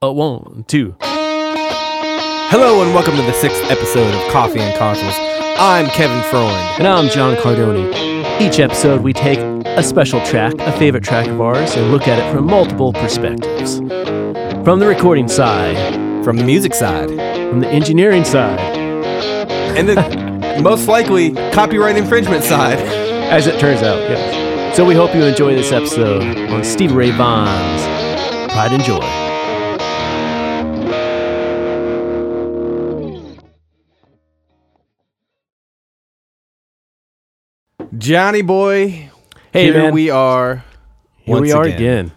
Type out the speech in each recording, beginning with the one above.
A one, two. Hello and welcome to the sixth episode of Coffee and Consoles. I'm Kevin Freund. And I'm John Cardoni. Each episode, we take a special track, a favorite track of ours, and look at it from multiple perspectives. From the recording side, From the music side. from the engineering side, And the most likely copyright infringement side. as it turns out, yes. So we hope you enjoy this episode on Steve Ray Vaughan's Pride and Joy. Johnny boy, Hey, here man. we are. Here we are again.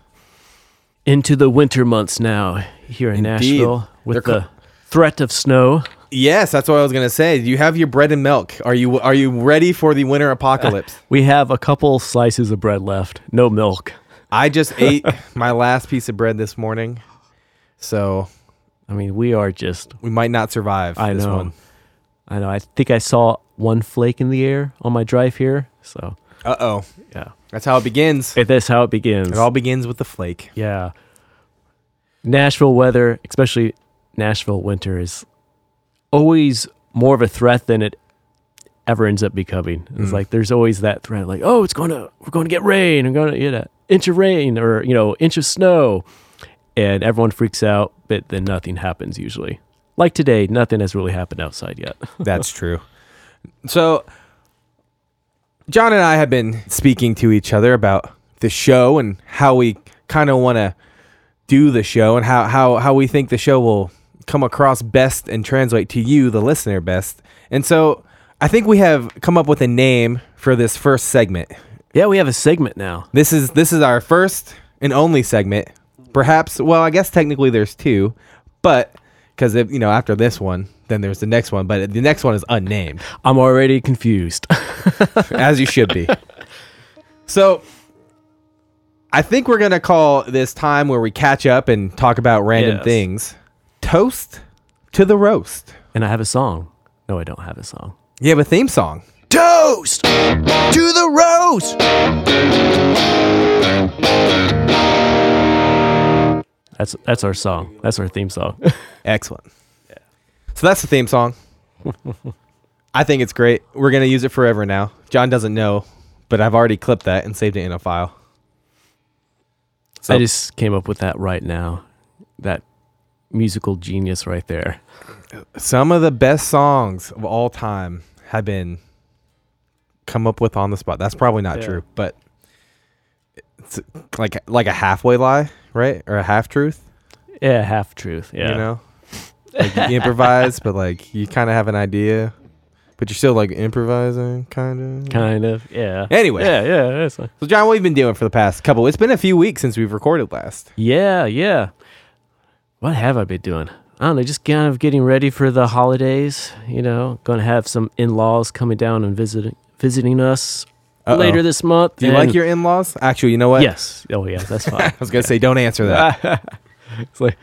Into the winter months now here in Indeed. Nashville with They're the threat of snow. Yes, that's what I was gonna say. Do you have your bread and milk? Are you are you ready for the winter apocalypse? We have a couple slices of bread left, no milk. I just ate my last piece of bread this morning, so I mean, we are just, we might not survive. I this know. one. I know, I think I saw one flake in the air on my drive here. So, Uh oh, yeah. that's how it begins. It, that's how it begins. It all begins with the flake. yeah. Nashville weather, especially Nashville winter, is always more of a threat than it ever ends up becoming. It's Mm. like there's always that threat, like, oh, it's gonna, we're to get rain, we're to get an inch of rain, or you know, inch of snow, and everyone freaks out, but then nothing happens usually. Like today, nothing has really happened outside yet. That's true. So, John and I have been speaking to each other about the show and how we kind of want to do the show and how, how, how we think the show will come across best and translate to you, the listener, best. And so, I think we have come up with a name for this first segment. yeah, we have a segment now. This is this is our first and only segment. Perhaps, well, I guess technically there's two, but because you know after this one, then there's the next one, but the next one is unnamed. I'm already confused. as you should be. So, I think we're gonna call this time where we catch up and talk about random Yes. things. Toast to the roast. and I have a song. No, I don't have a song. You have a theme song. Toast to the roast. That's that's our song. That's our theme song. Excellent. So that's the theme song. I think it's great. We're gonna use it forever now. John doesn't know, but I've already clipped that and saved it in a file. So I just came up with that right now. That musical genius right there. some of the best songs of all time have been come up with on the spot. That's probably not Yeah. true, but it's like like a halfway lie, right? Or a half truth, Yeah, half truth. Yeah. you know? Like you improvise, but like you kind of have an idea, but you're still like improvising kind of. Kind of. Yeah. Anyway. Yeah, yeah. That's fine. So John, what have you been doing for the past couple? It's been a few weeks since we've recorded last. Yeah, yeah. What have I been doing? I don't know, just kind of getting ready for the holidays. You know, going to have some in-laws coming down and visiting visiting us Uh-oh. later this month. Do you like your in-laws? Actually, you know what? Yes. Oh, yeah. That's fine. I was gonna say don't answer that. it's like,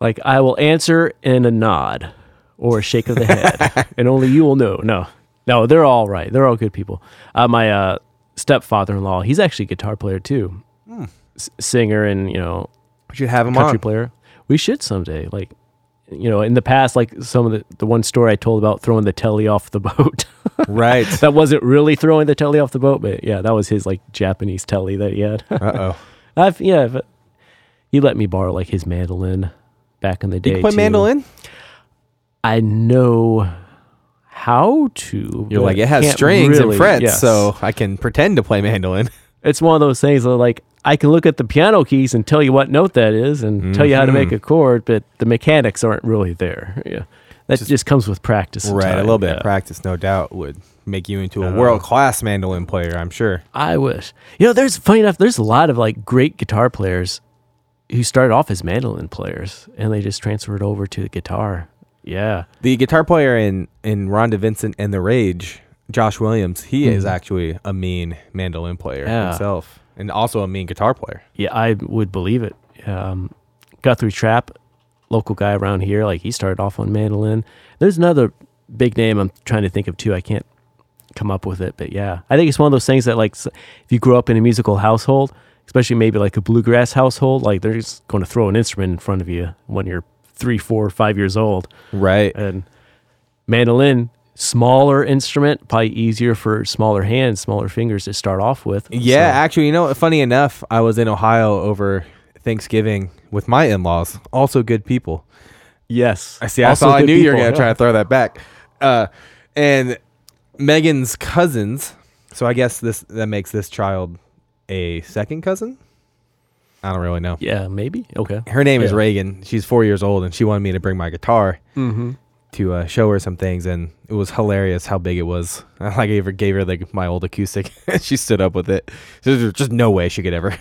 like I will answer in a nod or a shake of the head, and only you will know. No, no, they're all right. They're all good people. Uh, my uh, stepfather-in-law, he's actually a guitar player too, S- singer, and you know, we should have them country on. player. We should someday. Like, you know, in the past, like some of the the one story I told about throwing the telly off the boat. Right. that wasn't really throwing the telly off the boat, but yeah, that was his like Japanese telly that he had. uh oh. I've yeah, but he let me borrow like his mandolin back in the day. You play too. mandolin? I know how to. You're like, it has strings and really- frets, yes. so I can pretend to play mandolin. it's one of those things that like I can look at the piano keys and tell you what note that is and tell you how to make Mhm. a chord, but the mechanics aren't really there. Yeah, that Just- just, comes with practice. right. A little bit yeah. of practice, no doubt, would make you into a Uh, world class mandolin player, I'm sure. I wish. You know, there's funny enough. There's a lot of like great guitar players who started off as mandolin players and they just transferred over to the guitar. Yeah. The guitar player in, in Rhonda Vincent and the Rage, Josh Williams, he is Mhm. actually a mean mandolin player Yeah. himself. And also a mean guitar player. Yeah, I would believe it. Um, Guthrie Trapp, local guy around here, like he started off on mandolin. There's another big name I'm trying to think of too. I can't come up with it, but yeah, I think it's one of those things that like if you grew up in a musical household, especially maybe like a bluegrass household. Like they're just going to throw an instrument in front of you when you're three, four, five years old. Right. And mandolin, smaller instrument, probably easier for smaller hands, smaller fingers to start off with. Yeah, So- actually, you know, funny enough, I was in Ohio over Thanksgiving with my in-laws, also good people. yes. I see. I Also saw. I good knew you were people, gonna yeah. try to throw that back. Uh, and Megan's cousins. So I guess this that makes this child a second cousin. I don't really know. Yeah, maybe. Okay. Her name is Yeah. Reagan. She's four years old, and she wanted me to bring my guitar Mm-hmm. to uh, show her some things, and it was hilarious how big it was. I gave her gave her like my old acoustic. And she stood up with it. There's just no way she could ever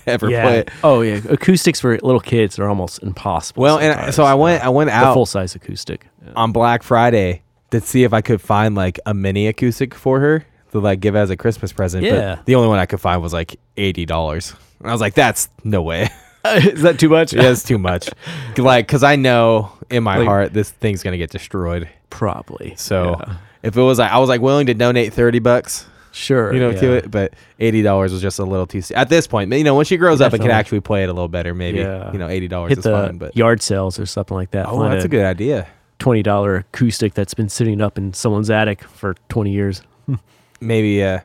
ever Yeah. play it. Oh yeah. Acoustics for little kids are almost impossible. Well, and I- so I went I went out full size acoustic. Yeah. on Black Friday to see if I could find like a mini acoustic for her to like give as a Christmas present. Yeah. But the only one I could find was like eighty dollars. And I was like, that's no way. Is that too much? That's too much. like, cause I know in my Like- heart this thing's gonna get destroyed. Probably. So Yeah. if it was like I was like willing to donate thirty bucks, sure. you know, yeah. to it, but eighty dollars was just a little too. At this point, you know, when she grows up and can Definitely. actually play it a little better, maybe Yeah. you know, eighty dollars Hit is the fine. But yard sales or something like that. oh, Find that's a good idea. twenty dollar acoustic that's been sitting up in someone's attic for twenty years. maybe uh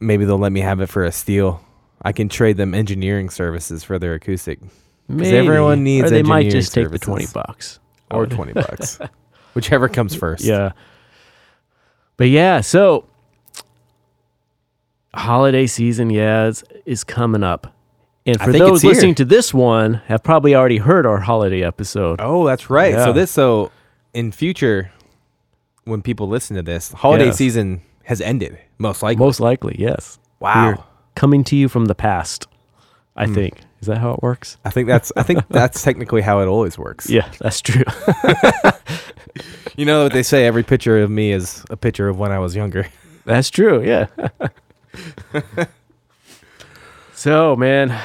maybe they'll let me have it for a steal. I can trade them engineering services for their acoustic Maybe. everyone needs Or they might engineering just take the services. twenty bucks or 20 bucks. Whichever comes first. Yeah. But yeah, so holiday season, yeah, is, is coming up. And for those listening to this one, have probably already heard our holiday episode. Oh, that's right. Yeah. So this so in future when people listen to this, holiday Yes. season has ended most likely. Most likely, yes. Wow. We're coming to you from the past. I Hmm. think is that how it works? I think that's I think that's technically how it always works. Yeah, that's true. You know what they say every picture of me is a picture of when I was younger. that's true. Yeah. so, man,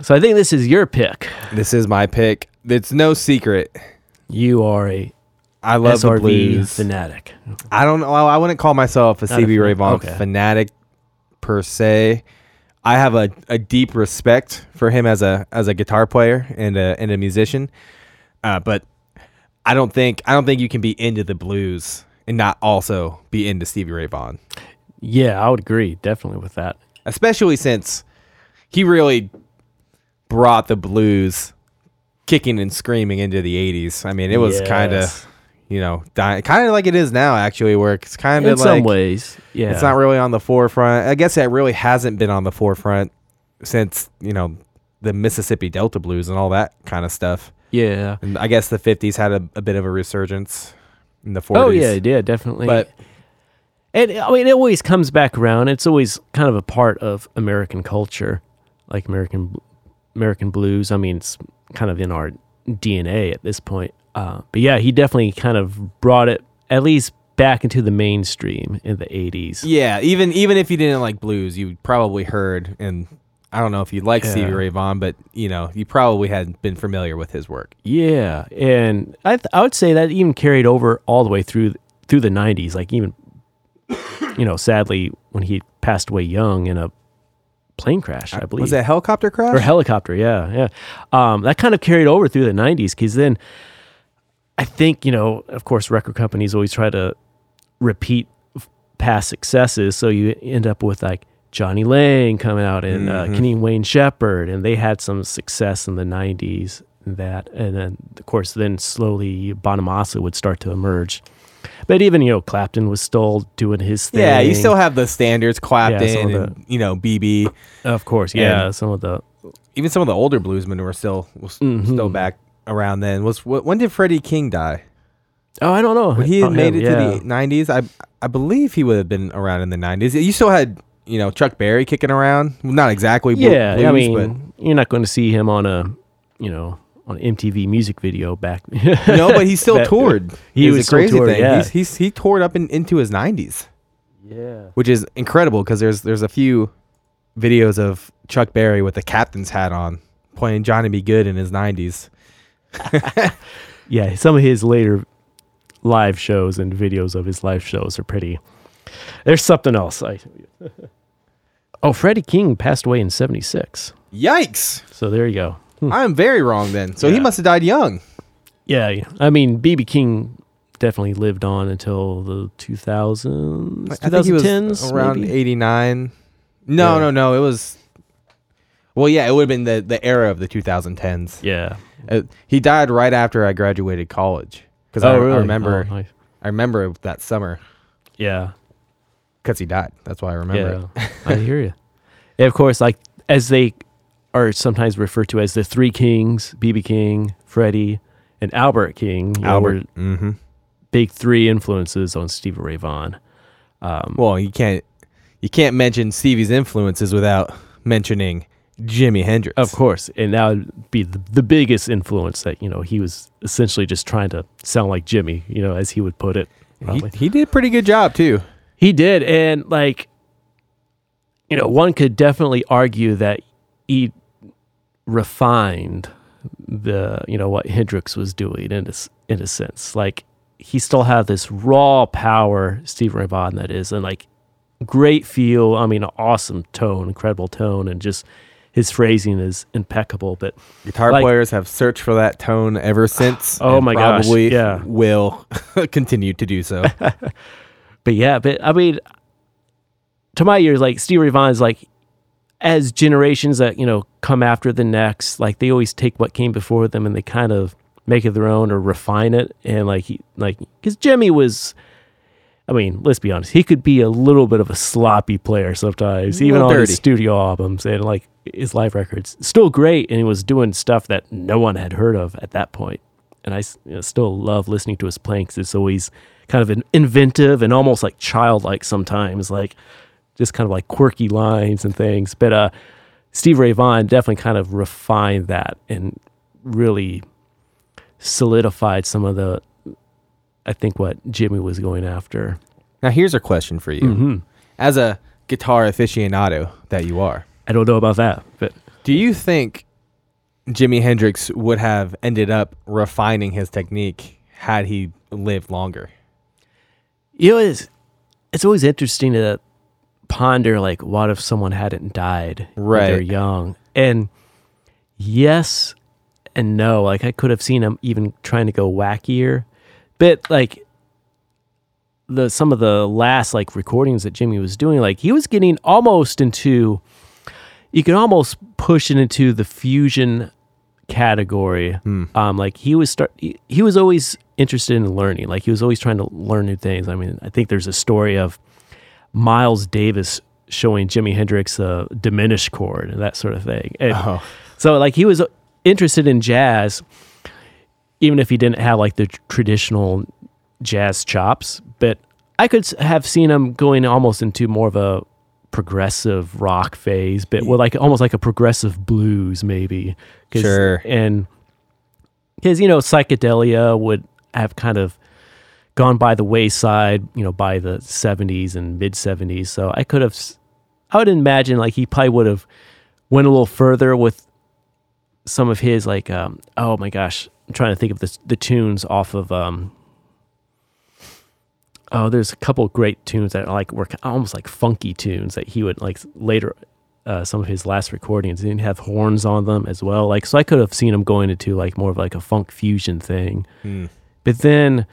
so I think this is your pick. This is my pick. It's no secret. You are a I love the SRV blues. fanatic. I don't know. I wouldn't call myself a Not a Stevie Ray Vaughan okay. fanatic per se. I have a, a deep respect for him as a as a guitar player and a and a musician. Uh, but I don't think I don't think you can be into the blues and not also be into Stevie Ray Vaughan, Yeah, I would agree definitely with that. especially since he really brought the blues kicking and screaming into the 80s. I mean, it was kind of you know, kind of like it is now actually where it's kind of in some ways. Yeah, It's not really on the forefront. I guess it really hasn't been on the forefront since, you know, the Mississippi Delta blues and all that kind of stuff. Yeah. And I guess the 50s had a, a bit of a resurgence in the 40s. Oh yeah, yeah, definitely. But And I mean, it always comes back around. It's always kind of a part of American culture, like American American blues. I mean, it's kind of in our DNA at this point. Uh, but yeah, he definitely kind of brought it at least back into the mainstream in the '80s. yeah, even even if you didn't like blues, you probably heard and I don't know if you like Yeah. Stevie Ray Vaughan, but you know, you probably had been familiar with his work. Yeah, and I th- I would say that even carried over all the way through through the '90s. Like even, you know, sadly when he passed away young in a plane crash, I believe. Was that a helicopter crash? or helicopter yeah yeah. Um, that kind of carried over through the 90s because then i think you know of course record companies always try to repeat past successes. So you end up with like Jonny Lang coming out and uh, kenny wayne shepherd and they had some success in the 90s and that. And then of course then slowly bonamassa would start to emerge but even you know clapton was still doing his thing yeah, you still have the standards, Clapton, Yeah, and, you know, BB. of course yeah and- some of the even some of the older bluesmen were still was Mm-hmm. still back around then. Was when did Freddie King die? oh i don't know When he Oh, made him, it yeah. to the nineties, I I believe he would have been around in the nineties. You still had you know Chuck Berry kicking around, not exactly Yeah, blues, I mean, you're not going to see him on a, you know, on MTV music video back. no, but he still That- toured. he was still crazy toured, thing. yeah. He's, he's he toured up in, into his nineties, yeah. which is incredible because there's there's a few videos of Chuck Berry with the captain's hat on playing Johnny B. Goode in his nineties. Yeah, some of his later live shows and videos of his live shows are pretty. There's something else. I, Oh, Freddie King passed away in 76. Yikes! So there you go. I am very wrong then. So he Yeah. must have died young. Yeah, yeah. I mean, BB King definitely lived on until the 2000s, I think he was 2010s, around maybe? 89. No, Yeah. no, no. It was. Well, yeah, it would have been the, the era of the 2010s. Yeah. Uh, he died right after I graduated college. Because I, I remember, Oh, nice. I remember that summer Yeah. because he died. That's why I remember yeah. I hear you. And of course, like as they are sometimes referred to as the three kings, BB King, Freddie, and Albert King. you know, Albert. Mm-hmm. big three influences on Stevie Ray Vaughan. Um, Well, you can't you can't mention Stevie's influences without mentioning Jimi Hendrix. Of course, and that would be the, the biggest influence that you know he was essentially just trying to sound like Jimi, you know, as he would put it. he, he did a pretty good job too. He did, and like, you know, one could definitely argue that he refined the, you know, what Hendrix was doing in a, in a sense. Like, he still had this raw power, Steve Ray Vaughan, that is, and like great feel. I mean, awesome tone, incredible tone, and just his phrasing is impeccable. But Guitar Like- players have searched for that tone ever since. Oh my gosh, probably yeah. will continue to do so. But yeah, but I mean, to my ears, like Steve Ray Vaughan is like, as generations that you know come after the next, like they always take what came before them and they kind of make it their own or refine it. And like, he, like because Jimi was, I mean, let's be honest, he could be a little bit of a sloppy player sometimes, mm, even on his studio albums and like his live records. Still great, and he was doing stuff that no one had heard of at that point. And I you know, still love listening to his playing 'cause it's always kind of an inventive and almost like childlike sometimes, like just kind of like quirky lines and things. But uh, Steve Ray Vaughan definitely kind of refined that and really solidified some of the, I think, what Jimi was going after. now, here's a question for you: Mhm. as a guitar aficionado that you are, I don't know about that, but do you think Jimi Hendrix would have ended up refining his technique had he lived longer? you know, it's, it's always interesting to ponder like, what if someone hadn't died right they're young? And yes and no. Like, I could have seen him even trying to go wackier, but like the some of the last like recordings that Jimi was doing, like he was getting almost into. You could almost push it into the fusion category. Hmm. Um, like he was start. He, he was always interested in learning. Like he was always trying to learn new things. I mean, I think there's a story of Miles Davis showing Jimi Hendrix a diminished chord and that sort of thing. Oh, so like he was interested in jazz, even if he didn't have like the traditional jazz chops. But I could have seen him going almost into more of a progressive rock phase, but with like almost like a progressive blues maybe. Sure. And because you know psychedelia would have kind of gone by the wayside, you know, by the 70s and mid 70s. So I could have, I would imagine like he probably would have went a little further with some of his like, um, oh my gosh, I'm trying to think of the the tunes off of. Um, oh, there's a couple great tunes that are like were almost like funky tunes that he would like later. Uh, some of his last recordings didn't have horns on them as well. Like, so I could have seen him going into like more of like a funk fusion thing Hmm. but then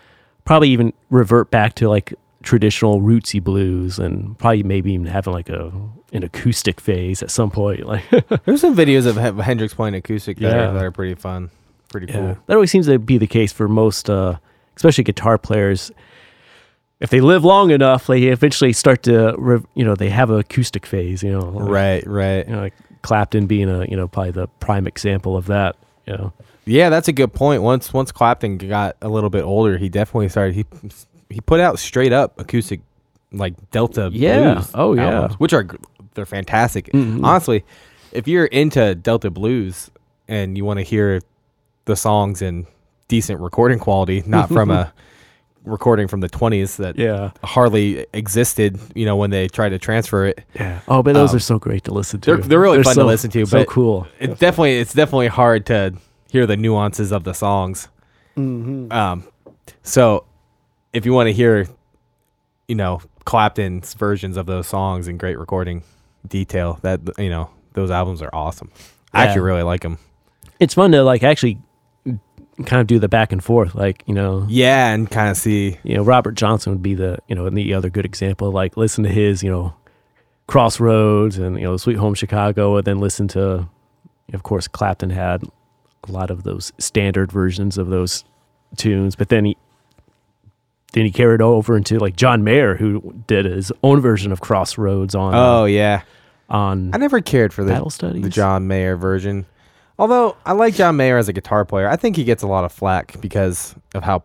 probably even revert back to like traditional rootsy blues and probably maybe even having like a an acoustic phase at some point like There's some videos of Hendrix playing acoustic that, Yeah. are, that are pretty fun, pretty cool. that always seems to be the case for most uh especially guitar players if they live long enough they eventually start to rev- you know they have an acoustic phase you know like, Right, right. you know like clapton being a you know probably the prime example of that you know Yeah, that's a good point. Once once Clapton got a little bit older, he definitely started. He he put out straight up acoustic, like Delta. Yeah. blues Oh, yeah. albums, which are they're fantastic. Mhm. Honestly, if you're into Delta blues and you want to hear the songs in decent recording quality, not from a recording from the 20s that yeah hardly existed, you know, when they tried to transfer it. yeah oh but those Um, are so great to listen to they're- they're really fun to listen to, so but- cool It's definitely it's definitely hard to hear the nuances of the songs. mm-hmm. Um, so if you want to hear, you know, Clapton's versions of those songs in great recording, detail that you know those albums are awesome. I actually really like them. It's fun to like actually kind of do the back and forth, like you know, Yeah, and kind of see. you know, Robert Johnson would be the you know the other good example. Like listen to his you know Crossroads and you know Sweet Home Chicago, and then listen to, of course, Clapton had a lot of those standard versions of those tunes, but then he then he carried over into like John Mayer, who did his own version of Crossroads on uh, Oh yeah, on I never cared for the Battle Studies. the John Mayer version. Although I like John Mayer as a guitar player, I think he gets a lot of flack because of how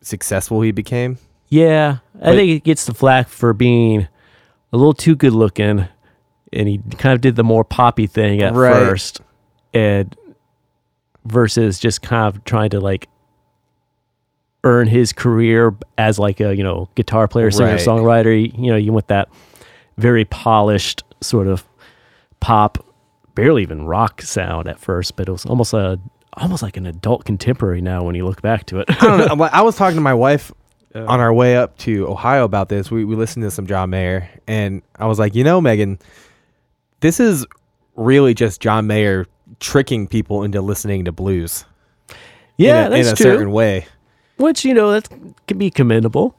successful he became. Yeah, I think it gets the flack for being a little too good looking, and he kind of did the more poppy thing at Right. first, and versus just kind of trying to like earn his career as like a you know guitar player, singer, Right. songwriter. You know, you want that very polished sort of pop, barely even rock sound at first, but it was almost a almost like an adult contemporary now when you look back to it. I don't know. I was talking to my wife on our way up to Ohio about this. We we listened to some John Mayer, and I was like, you know, Megan, this is really just John Mayer tricking people into listening to blues. yeah, in a, in a certain way. Which you know that can be commendable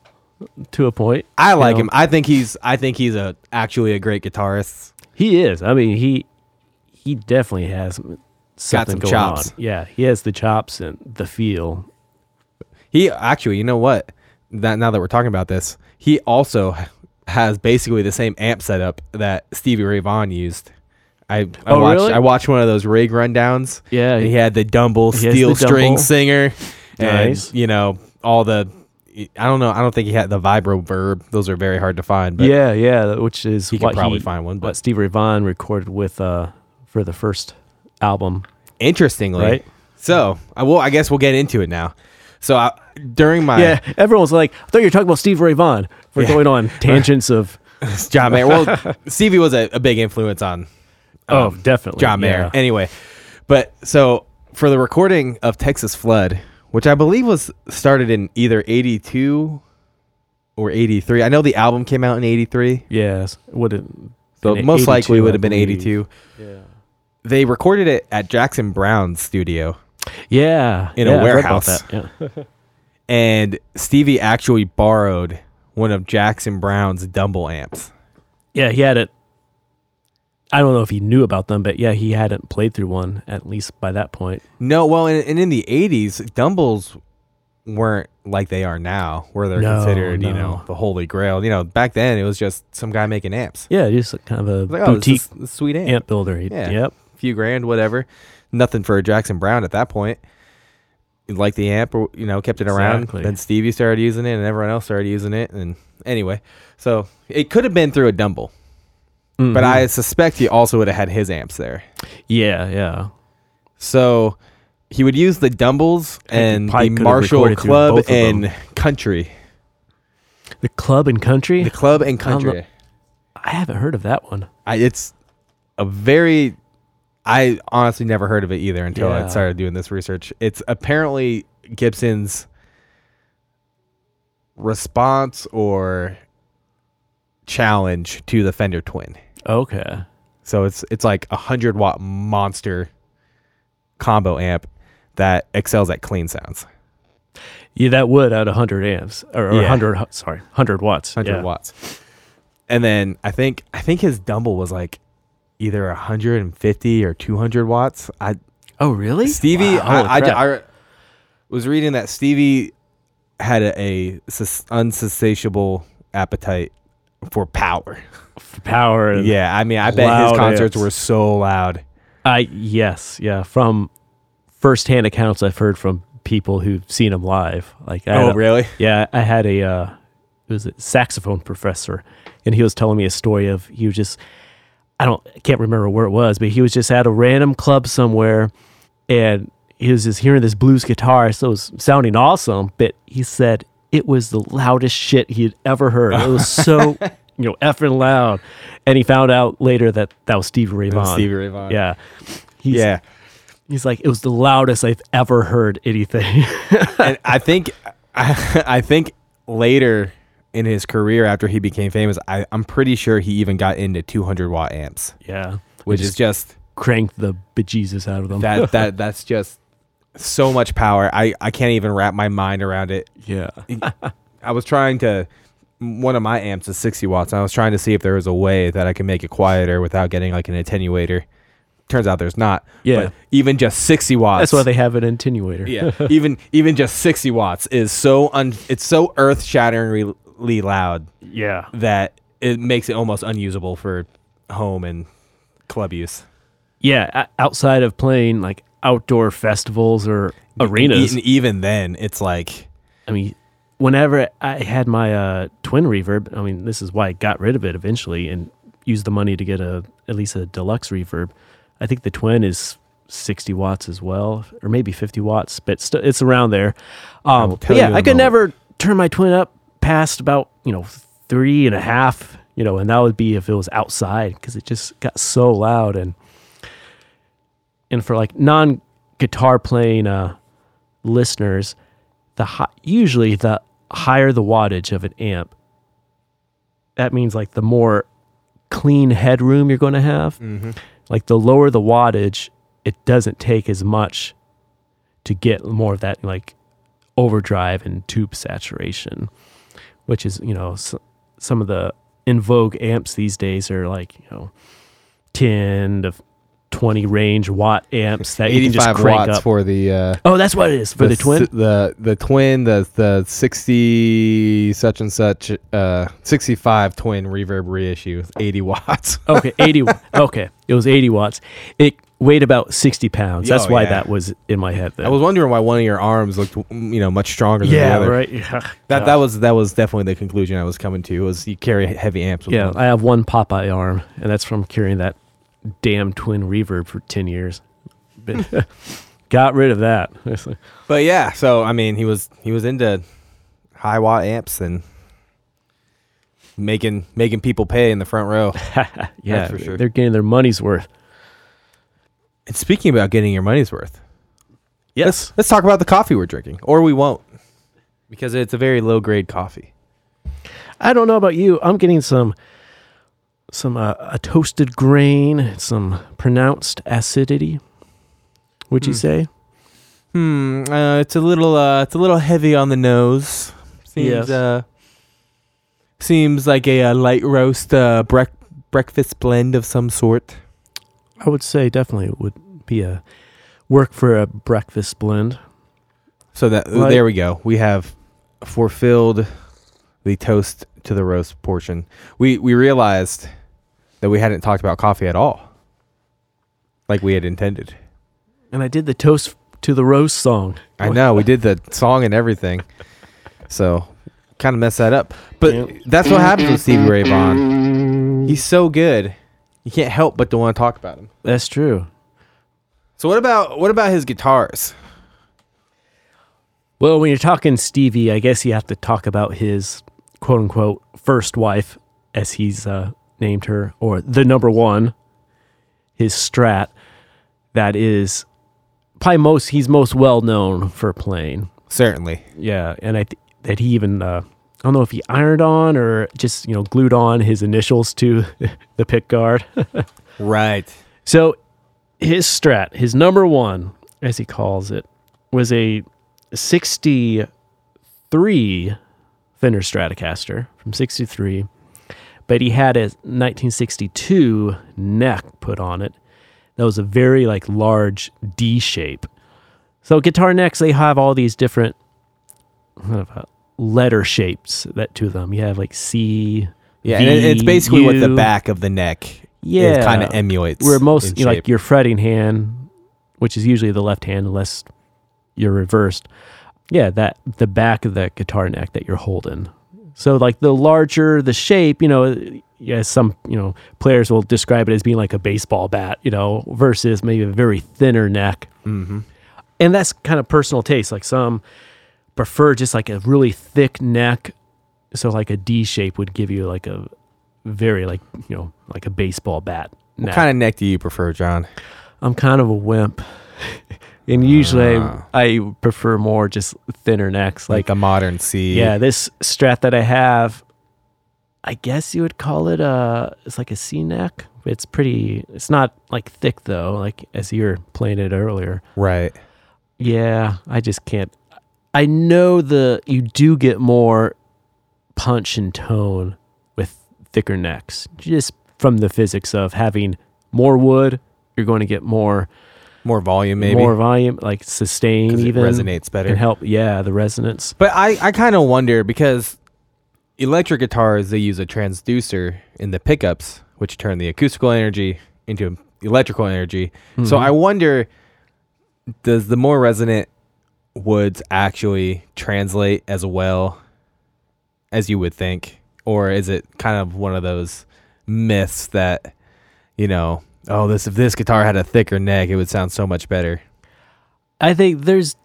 to a point. I like know. him. I think he's. I think he's a actually a great guitarist. He is. I mean, he he definitely has something some going chops. on. Yeah, he has the chops and the feel. He actually, you know what? That now that we're talking about this, he also has basically the same amp setup that Stevie Ray Vaughan used. I, I Oh, watched really? I watched one of those rig rundowns. Yeah, he had the Dumble steel the string singer, and Nice. you know all the. I don't know. I don't think he had the Vibroverb. Those are very hard to find. But yeah, yeah. Which is he could probably he, find one. But Steve Ray Vaughan recorded with uh for the first album. interestingly, Right. so I will. I guess we'll get into it now. So I, during my yeah, everyone's like, I thought you were talking about Steve Ray Vaughan. We're Yeah. going on tangents of John Mayer. Well, Stevie was a, a big influence on oh, um, definitely John Mayer. yeah. Anyway, but so for the recording of Texas Flood, which I believe was started in either 82 or 83. I know the album came out in 83. Yes, would it? So most likely would have been 82. Yeah, They recorded it at Jackson Browne's studio yeah, In a yeah, about warehouse. Yeah. and Stevie actually borrowed one of Jackson Browne's Dumble amps. Yeah, he had it. I don't know if he knew about them, but yeah, he hadn't played through one at least by that point. No, well, and, and in the 80s, Dumbles weren't like they are now, where they're No, considered, you know, the holy grail. You know, back then it was just some guy making amps. Yeah, just kind of a Like, oh, boutique this a sweet amp. amp builder. He- Yeah. Yep. few grand, whatever. Nothing for Jackson Browne at that point. Like the amp, or you know, kept it around. Exactly. Then Stevie started using it, and everyone else started using it. And anyway, so it could have been through a Dumble, but Mhm. I suspect he also would have had his amps there. Yeah, yeah. So he would use the Dumbles and the Marshall Club and Country. The club and country. The Club and I. Country. I haven't heard of that one. I, it's a very I honestly never heard of it either until I started doing this research. It's apparently Gibson's response or challenge to the Fender Twin. Okay. So it's it's like a hundred watt monster combo amp that excels at clean sounds. Yeah, that would at 100 amps or, or Yeah. 100 sorry, 100 watts. Hundred yeah. watts. And then I think I think his Dumble was like either 150 or 200 watts. I Oh, really? Stevie, Wow, I, I. I was reading that Stevie had a, a sus- unsatiable appetite for power. For power. Yeah, I mean, I bet his concerts were so loud. I yes, yeah. From firsthand accounts I've heard from people who've seen him live. Like, I Oh, a- really? Yeah, I had a uh, it was a saxophone professor, and he was telling me a story of he was just I don't I can't remember where it was, but he was just at a random club somewhere, and he was just hearing this blues guitar, so it was sounding awesome. But he said it was the loudest shit he had ever heard. It was so you know effing loud, and he found out later that that was Stevie Ray Vaughan. Stevie Ray Vaughan. Yeah. He's, Yeah. He's like, it was the loudest I've ever heard anything. and I think I, I think later in his career after he became famous, I, I'm pretty sure he even got into 200 watt amps, Yeah. which They is just crank the bejesus out of them. that that that's just so much power. I I can't even wrap my mind around it. yeah. I was trying to. One of my amps is 60 watts. And I was trying to see if there was a way that I could make it quieter without getting like an attenuator. Turns out there's not. Yeah. But even just 60 watts. That's why they have an attenuator. yeah. even even just 60 watts is so un. It's so earth shatteringly loud Yeah. that it makes it almost unusable for home and club use. Yeah. Outside of playing like outdoor festivals or arenas. And even then, it's like I mean, whenever I had my uh, twin reverb, I mean, this is why I got rid of it eventually and used the money to get a at least a deluxe reverb. I think the twin is 60 watts as well, or maybe 50 watts, but st- it's around there. Um, but yeah, I could moment. never turn my twin up past about you know three and a half, you know, and that would be if it was outside because it just got so loud and and for like non guitar playing uh, listeners, the usually the higher the wattage of an amp, that means like the more clean headroom you're going to have. Like the lower the wattage, it doesn't take as much to get more of that like overdrive and tube saturation, which is you know s- some of the in vogue amps these days are like you know ten to twenty range watt amps that you can just 85 crank watts up. for the uh, Oh, that's what it is for the, twin. s- the the twin, the the sixty such and such, uh, sixty five twin reverb reissue, eighty watts. okay, eighty. Okay, it was eighty watts. It weighed about sixty pounds. That's Oh, why yeah. that was in my head. Then. I was wondering why one of your arms looked, you know, much stronger than the yeah, other. right. Yeah, That that was that was definitely the conclusion I was coming to. Was you carry heavy amps? With yeah. one. I have one Popeye arm, and that's from carrying that damn twin reverb for ten years. But got rid of that. But yeah, so I mean, he was he was into high watt amps and making making people pay in the front row. yeah, for sure. they're getting their money's worth. and speaking about getting your money's worth, Yes. let's let's talk about the coffee we're drinking, or we won't, because it's a very low grade coffee. I don't know about you. I'm getting some some uh, a toasted grain, some pronounced acidity. Would you Hmm. say? Hmm, uh, it's a little uh, it's a little heavy on the nose. Seems Yes. uh, seems like a, uh light roast uh, brec- breakfast blend of some sort. I would say definitely it would be a work for a breakfast blend. So that Right. there we go. We have fulfilled the toast to the roast portion. We we realized that we hadn't talked about coffee at all, like we had intended. And I did the toast to the roast song. I know we did the song and everything, so kind of messed that up. But Yep. that's what happens with Stevie Ray Vaughan. He's so good, you can't help but to want to talk about him. That's true. So what about what about his guitars? Well, when you're talking Stevie, I guess you have to talk about his quote unquote first wife, as he's uh, named her, or the number one, his Strat. That is probably most, he's most well known for playing. Certainly, Yeah. And I th- that he even, uh, I don't know if he ironed on or just, you know, glued on his initials to the pick guard. right. So his strat, his number one, as he calls it, was a 63 Fender Stratocaster from 63, but he had a 1962 neck put on it. That was a very like large D shape. So guitar necks, they have all these different uh, letter shapes that to them. You have like C, Yeah, and it's basically what the back of the neck Yeah. kind of emulates. where most you know, like your fretting hand, which is usually the left hand unless you're reversed. Yeah, that the back of the guitar neck that you're holding. So like the larger the shape, you know, yeah, some you know players will describe it as being like a baseball bat, you know, versus maybe a very thinner neck. Mm-hmm. And that's kind of personal taste. Like some prefer just like a really thick neck. So like a D shape would give you like a very like you know like a baseball bat. What kind of neck do you prefer, John? I'm kind of a wimp. And usually Ah. I, I prefer more just thinner necks. like Like, a modern C. yeah, this strat that I have, I guess you would call it a, it's like a C neck. It's pretty, it's not like thick though, like as you were playing it earlier. Right. Yeah, I just can't. I know the you do get more punch and tone with thicker necks, just from the physics of having more wood. You're going to get more More volume, maybe. more volume, like sustain even resonates better. and help. Yeah, the resonance. But I, I kind of wonder because electric guitars they use a transducer in the pickups, which turn the acoustical energy into electrical energy. So Mhm. I wonder, does the more resonant woods actually translate as well as you would think, or is it kind of one of those myths that you know? Oh, this if this guitar had a thicker neck, it would sound so much better. I think there's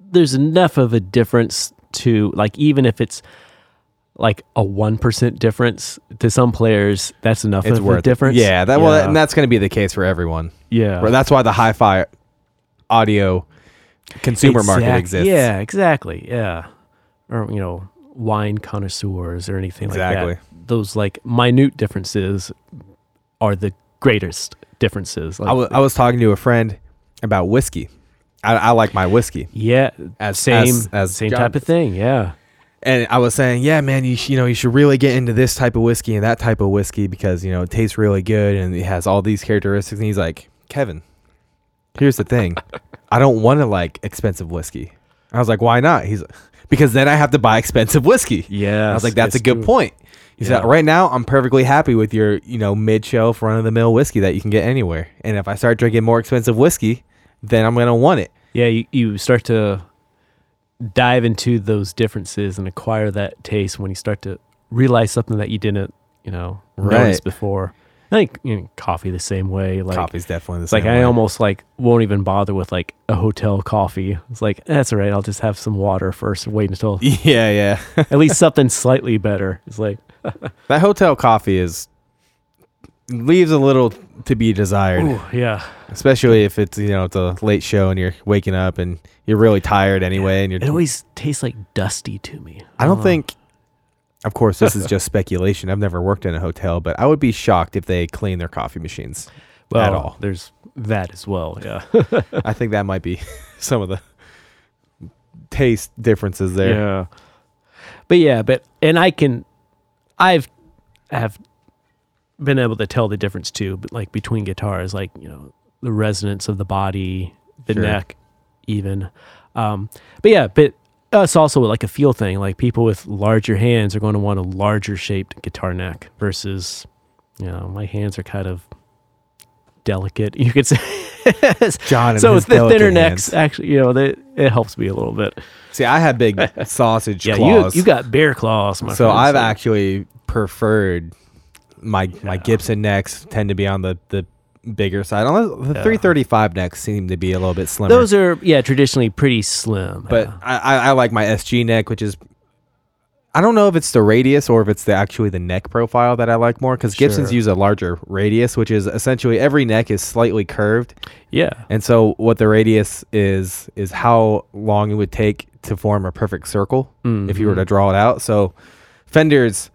there's enough of a difference to like even if it's like a one percent difference to some players, that's enough It's of worth a difference. It. Yeah, that well, Yeah. and that's going to be the case for everyone. yeah. Well, that's why the hi-fi audio consumer market exists. Yeah, exactly. Yeah. Or, you know, wine connoisseurs or anything Exactly. like that. Those like minute differences are the greatest differences. Like, I was talking to a friend about whiskey. I, I like my whiskey yeah, as same as, as same John type of thing. Yeah. And I was saying, yeah, man, you sh- you know you should really get into this type of whiskey and that type of whiskey because you know it tastes really good and it has all these characteristics. And he's like, Kevin, here's the thing, I don't want to like expensive whiskey. I was like, why not? He's because then I have to buy expensive whiskey. Yeah. I was like, that's a good point. He said, right now, I'm perfectly happy with your, you know, mid shelf, run of the mill whiskey that you can get anywhere. And if I start drinking more expensive whiskey, then I'm going to want it. Yeah, you, you start to dive into those differences and acquire that taste when you start to realize something that you didn't, you know, notice before. I think you know, coffee the same way. Like Coffee's definitely the It's like same I almost like won't even bother with like a hotel coffee. It's like "Eh, that's all right. I'll just have some water first wait until Yeah, yeah. at least something slightly better. It's like that hotel coffee is leaves a little to be desired, ooh, yeah, especially if it's, you know, it's a late show and you're waking up and you're really tired anyway. And you're, it always tastes like dusty to me. I don't think, of course, this is just speculation. I've never worked in a hotel, but I would be shocked if they clean their coffee machines. well, at all. There's that as well. Yeah, I think that might be some of the taste differences there. yeah. But yeah, but and I can, I've have been able to tell the difference too. But like between guitars, like you know the resonance of the body, the Sure. neck, even. Um, but yeah, but uh, it's also like a feel thing. Like people with larger hands are going to want a larger shaped guitar neck versus, you know, my hands are kind of delicate. You could say. John so the thinner delicate necks, actually, you know, they, it helps me a little bit. See, I have big sausage Yeah, claws. you you got bear claws, my so friend, I've actually preferred my my Gibson necks tend to be on the the bigger side. Unless the Yeah. 335 necks seem to be a little bit slimmer. those are yeah traditionally pretty slim. but yeah. I, I I like my SG neck, which is I don't know if it's the radius or if it's the actually the neck profile that I like more because Gibsons use a larger radius, which is essentially every neck is slightly curved, yeah, and so what the radius is is how long it would take to form a perfect circle if you were to mm-hmm. draw it out. So Fenders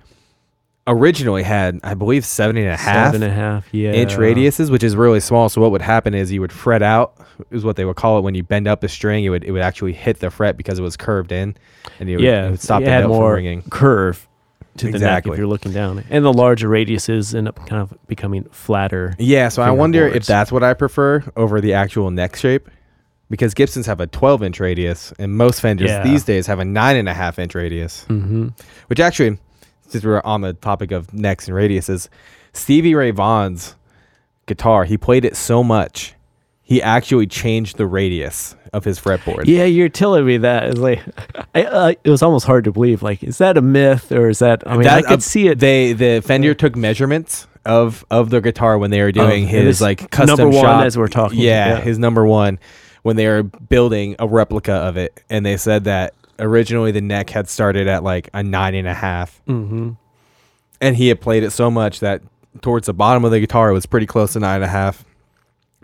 originally had, I believe, seven and a half seven and a half, yeah, inch radiuses, which is really small. So what would happen is you would fret out, is what they would call it when you bend up the string. It would it would actually hit the fret because it was curved in, and you would, yeah, it would stop it the note more from ringing. curve to the neck if you're looking down, and the larger radiuses end up kind of becoming flatter. Yeah, so I wonder if that's what I prefer over the actual neck shape. Because Gibsons have a 12 inch radius, and most Fenders Yeah. these days have a nine and a half inch radius. Mm-hmm. Which actually, since we're on the topic of necks and radiuses, Stevie Ray Vaughan's guitar, he played it so much, he actually changed the radius of his fretboard. Yeah, you're telling me that. It's like, I, uh, it was almost hard to believe. Like, is that a myth or is that? I mean, I could uh, see it. They the Fender took measurements of of the guitar when they were doing and his like custom number one shop. as we're talking, Yeah, yeah. his number one when they were building a replica of it, and they said that originally the neck had started at like a nine and a half, mm-hmm. and he had played it so much that towards the bottom of the guitar it was pretty close to nine and a half.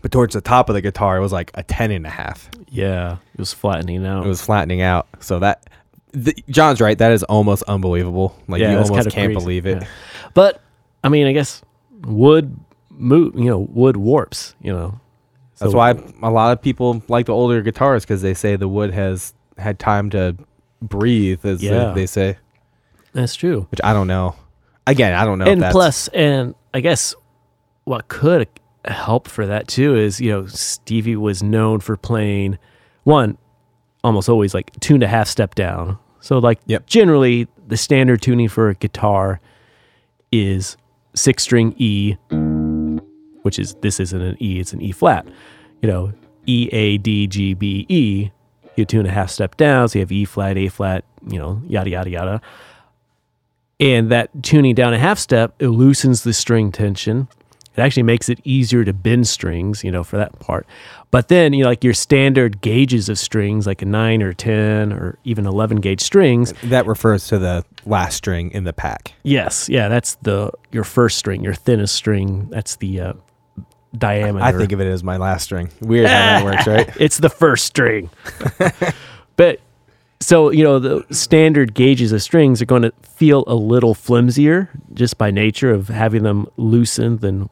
but towards the top of the guitar, it was like a 10 and a half. Yeah, it was flattening out. It was flattening out. So that, the, John's right. That is almost unbelievable. Like Yeah, you almost can't crazy. believe it. Yeah. But I mean, I guess wood move, you know, wood warps, you know. That's why a lot of people like the older guitars because they say the wood has had time to breathe, as they- Yeah. they say. That's true. Which I don't know. Again, I don't know. and plus, and I guess what could help for that too is you know Stevie was known for playing one almost always like two and a half step down. So like Yep. generally the standard tuning for a guitar is six string E, which is this isn't an E, it's an E flat. You know, E A D G B E. You two and a half step down, so you have E flat, A flat, you know, yada yada yada. And that tuning down a half step it loosens the string tension. It actually makes it easier to bend strings you know for that part. But then you know like your standard gauges of strings like a 9 or 10 or even 11 gauge strings. That refers to the last string in the pack. yes. Yeah that's the your first string your thinnest string. That's the uh, diameter I think of it as my last string. Weird how that works, right? it's the first string. but so, you know, the standard gauges of strings are going to feel a little flimsier just by nature of having them loosened than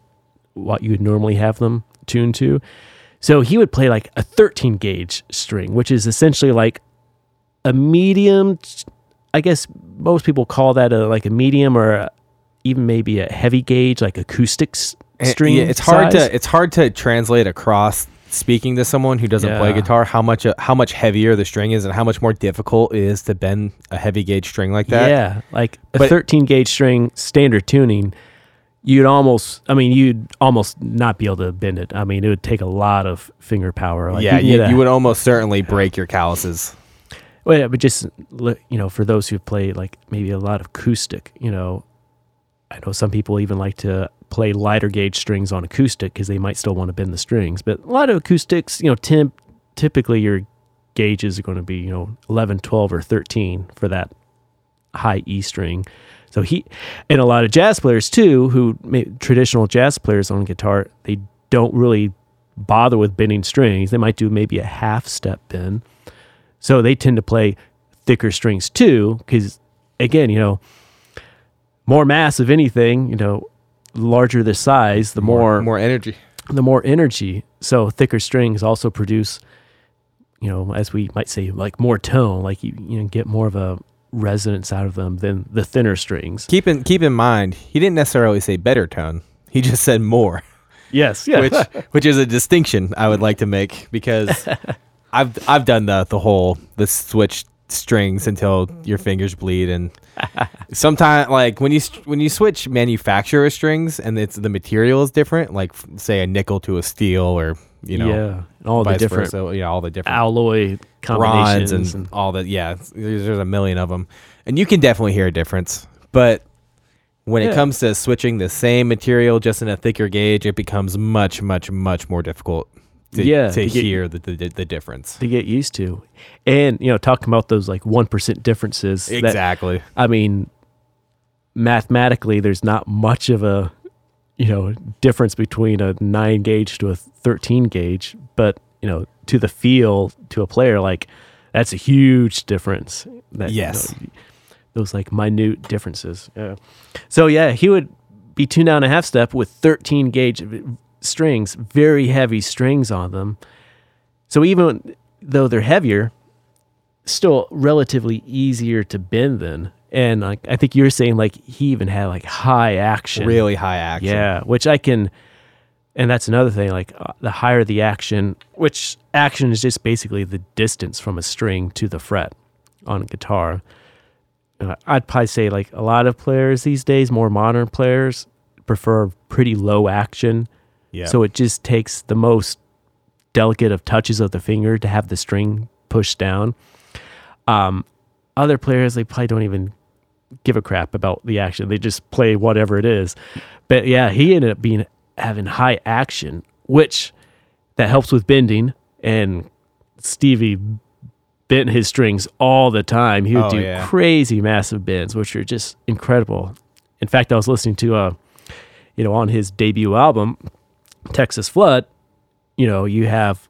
what you would normally have them tuned to. So he would play like a 13 gauge string, which is essentially like a medium. I guess most people call that a like a medium or a, even maybe a heavy gauge, like acoustics string. yeah, it's hard size. to it's hard to translate across speaking to someone who doesn't play guitar how much uh, how much heavier the string is and how much more difficult it is to bend a heavy gauge string like that. Yeah, like a But- 13 gauge string standard tuning, you'd almost, I mean, you'd almost not be able to bend it. I mean, it would take a lot of finger power. Like yeah, can you, you would almost certainly break your calluses. Well, yeah, but just you know, for those who play like maybe a lot of acoustic, you know, I know some people even like to play lighter gauge strings on acoustic because they might still want to bend the strings. But a lot of acoustics, you know, temp- typically your gauges are going to be you know 11, 12, or 13 for that high E string. So he and a lot of jazz players too, who traditional jazz players on guitar, they don't really bother with bending strings. They might do maybe a half step bend. So they tend to play thicker strings too, because again, you know, more mass of anything, you know, larger the size, the more, more energy. the more energy. So thicker strings also produce, you know, as we might say, like more tone, like you you know get more of a resonance out of them than the thinner strings. Keep in keep in mind, he didn't necessarily say better tone. He just said more, Yes, yeah, which which is a distinction I would like to make because I've I've done the the whole the switch strings until your fingers bleed and sometimes like when you when you switch manufacturer strings and it's the material is different like say a nickel to a steel or you know yeah, and all the different versa, yeah all the different alloy combinations and, and, all that. Yeah, there's, there's a million of them, and you can definitely hear a difference. But when it comes to switching the same material just in a thicker gauge, it becomes much, much, much more difficult to, Yeah, to to get- hear the, the the difference. to get used to, and you know, talking about those like one percent differences. that- Exactly. I mean, mathematically, there's not much of a you know difference between a nine gauge to a thirteen gauge, but you know, to the feel to a player, like that's a huge difference. That, you Yes. know, those like minute differences. Yeah. So yeah, he would be tuned down a half step with 13 gauge strings, very heavy strings on them. So even though they're heavier, still relatively easier to bend than. And like I think you're saying like he even had like high action. Really high action. Yeah, which I can and that's another thing like uh, the higher the action, which action is just basically the distance from a string to the fret on a guitar. Uh, I'd probably say like a lot of players these days, more modern players prefer pretty low action. Yeah. So it just takes the most delicate of touches of the finger to have the string pushed down. Um, other players they probably don't even give a crap about the action. They just play whatever it is. But yeah, he ended up being having high action, which that helps with bending. And Stevie bent his strings all the time. He would Oh, do yeah. crazy massive bends, which are just incredible. In fact, I was listening to uh, you know, on his debut album, Texas Flood, you know, you have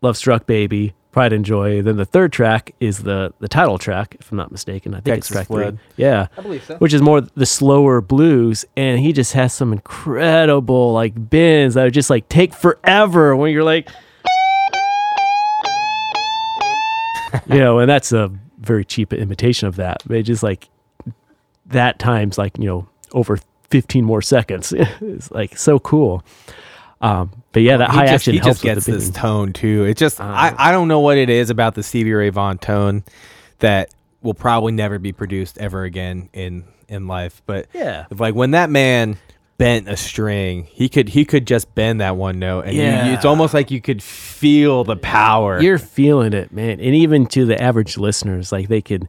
Love Struck Baby, Pride and Joy. Then the third track is the the title track, if I'm not mistaken. I think Texas it's track Flood. three. Yeah. I believe so. Which is more the slower blues, and he just has some incredible like bends that would just like take forever when you're like, you know, and that's a very cheap imitation of that. But it just like that times like you know over 15 more seconds. it's like so cool. Um, but yeah, that he high just, action he helps just gets this tone too. It just I, Uh. I don't know what it is about the Stevie Ray Vaughan tone that will probably never be produced ever again in in life. But Yeah. like when that man bent a string, he could he could just bend that one note, and you- you- it's almost like you could feel the power. You're feeling it, man. And even to the average listeners, like they could,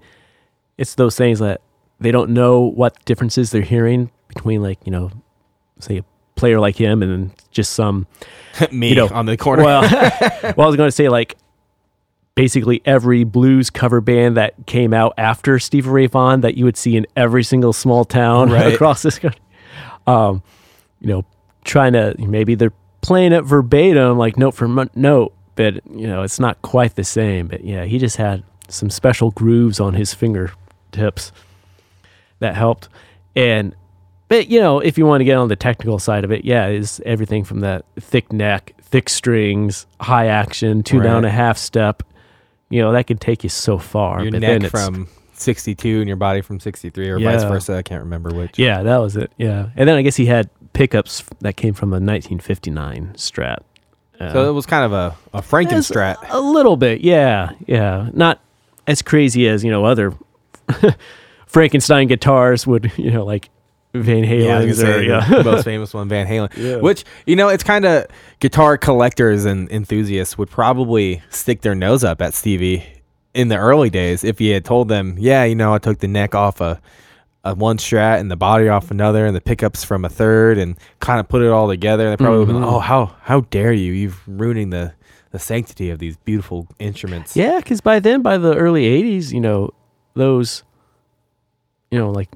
it's those things that they don't know what differences they're hearing between, like, you know, say a player like him and just some, me you know, on the corner. well, well, I was going to say, like, basically every blues cover band that came out after Stevie Ray Vaughan that you would see in every single small town Right. across this country. Um, you know, trying to maybe they're playing it verbatim, like note for note, but you know, it's not quite the same. But yeah, he just had some special grooves on his fingertips that helped. And but you know, if you want to get on the technical side of it, yeah, is everything from that thick neck, thick strings, high action, two down a half step. You know, that can take you so far. your but neck from 62 and your body from 63 or vice versa. I can't remember which. Yeah, that was it. Yeah. And then I guess he had pickups that came from a 1959 Strat. Uh, So it was kind of a, a Frankenstrat. a little bit. Yeah. Yeah. Not as crazy as, you know, other Frankenstein guitars would, you know, like Van Yeah, Halen's gonna or, yeah. the most famous one, Van Halen. Yeah. Which you know, it's kind of guitar collectors and enthusiasts would probably stick their nose up at Stevie in the early days if he had told them, yeah, you know, I took the neck off a, a one strat and the body off another and the pickups from a third and kind of put it all together. They probably would have been, Mhm. oh, how how dare you? You've ruining the the sanctity of these beautiful instruments. Yeah, because by then, by the early '80s, you know, those, you know, like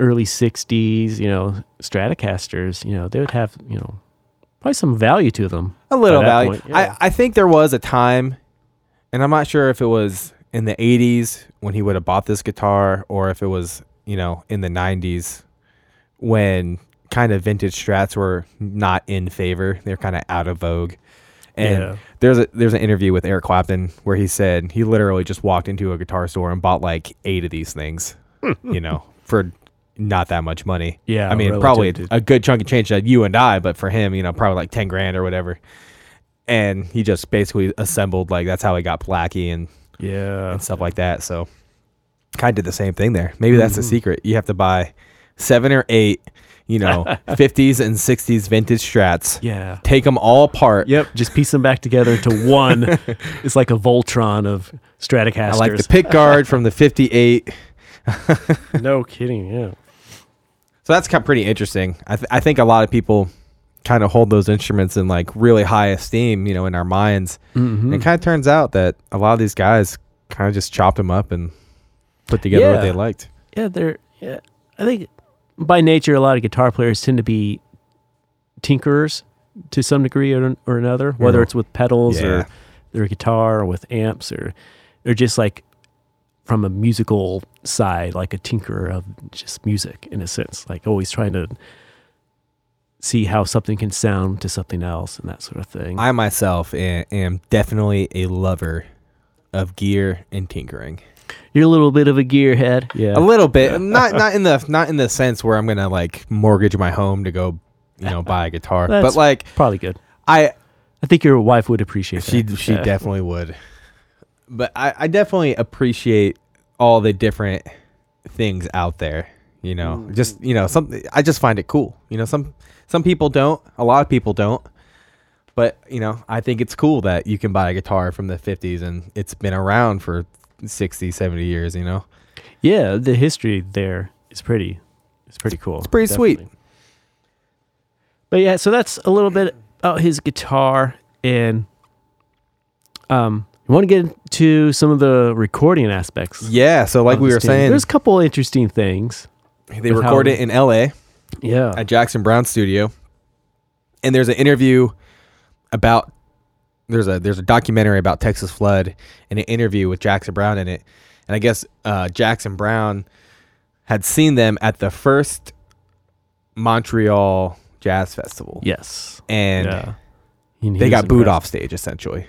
early '60s, you know, Stratocasters, you know, they would have, you know, probably some value to them. a little value. point, yeah. I, I think there was a time, and I'm not sure if it was in the 80s when he would have bought this guitar or if it was, you know, in the 90s when kind of vintage strats were not in favor. They're kind of out of vogue. And Yeah. there's a there's an interview with Eric Clapton where he said he literally just walked into a guitar store and bought like eight of these things, hmm. you know, for not that much money. Yeah, I mean, probably to- a good chunk of change that you and I, but for him, you know, probably like ten grand or whatever. And he just basically assembled like that's how he got Blackie and, Yeah. and stuff like that. So kind of did the same thing there. Maybe that's the Mhm. secret. You have to buy seven or eight, you know, 50s and 60s vintage strats. Yeah. Take them all apart. Yep. Just piece them back together into one. it's like a Voltron of Stratocasters. I like the pick guard from the 58. no kidding. Yeah. So that's kind of pretty interesting. I, th- I think a lot of people kind of hold those instruments in like really high esteem, you know, in our minds. Mhm. It kind of turns out that a lot of these guys kind of just chopped them up and put together what they liked. yeah, they're. Yeah, I think by nature, a lot of guitar players tend to be tinkerers to some degree or, or another, whether Mhm. it's with pedals Yeah. or their guitar or with amps or or just like from a musical side, like a tinkerer of just music in a sense, like always trying to see how something can sound to something else and that sort of thing. I myself am, am definitely a lover of gear and tinkering. You're a little bit of a gearhead, yeah. A little bit, not not in the not in the sense where I'm gonna like mortgage my home to go, you know, buy a guitar. but like Probably good. I I think your wife would appreciate She that. she Yeah. definitely would. But I, I definitely appreciate all the different things out there. You know, Mm. just you know, something I just find it cool. You know, some some people don't. A lot of people don't. But you know, I think it's cool that you can buy a guitar from the '50s and it's been around for 60, 70 years. You know, Yeah, the history there is pretty. It's pretty cool. It's pretty sweet. But yeah, so that's a little bit about his guitar, and um, I want to get into some of the recording aspects. yeah. So like we were tune. saying, there's a couple interesting things. they record how- it in L.A. Yeah, at Jackson Browne Studio, and there's an interview about there's a there's a documentary about Texas Flood and an interview with Jackson Browne in it, and I guess uh, Jackson Browne had seen them at the first Montreal Jazz Festival, Yes. and yeah. He- he they got booed off stage essentially.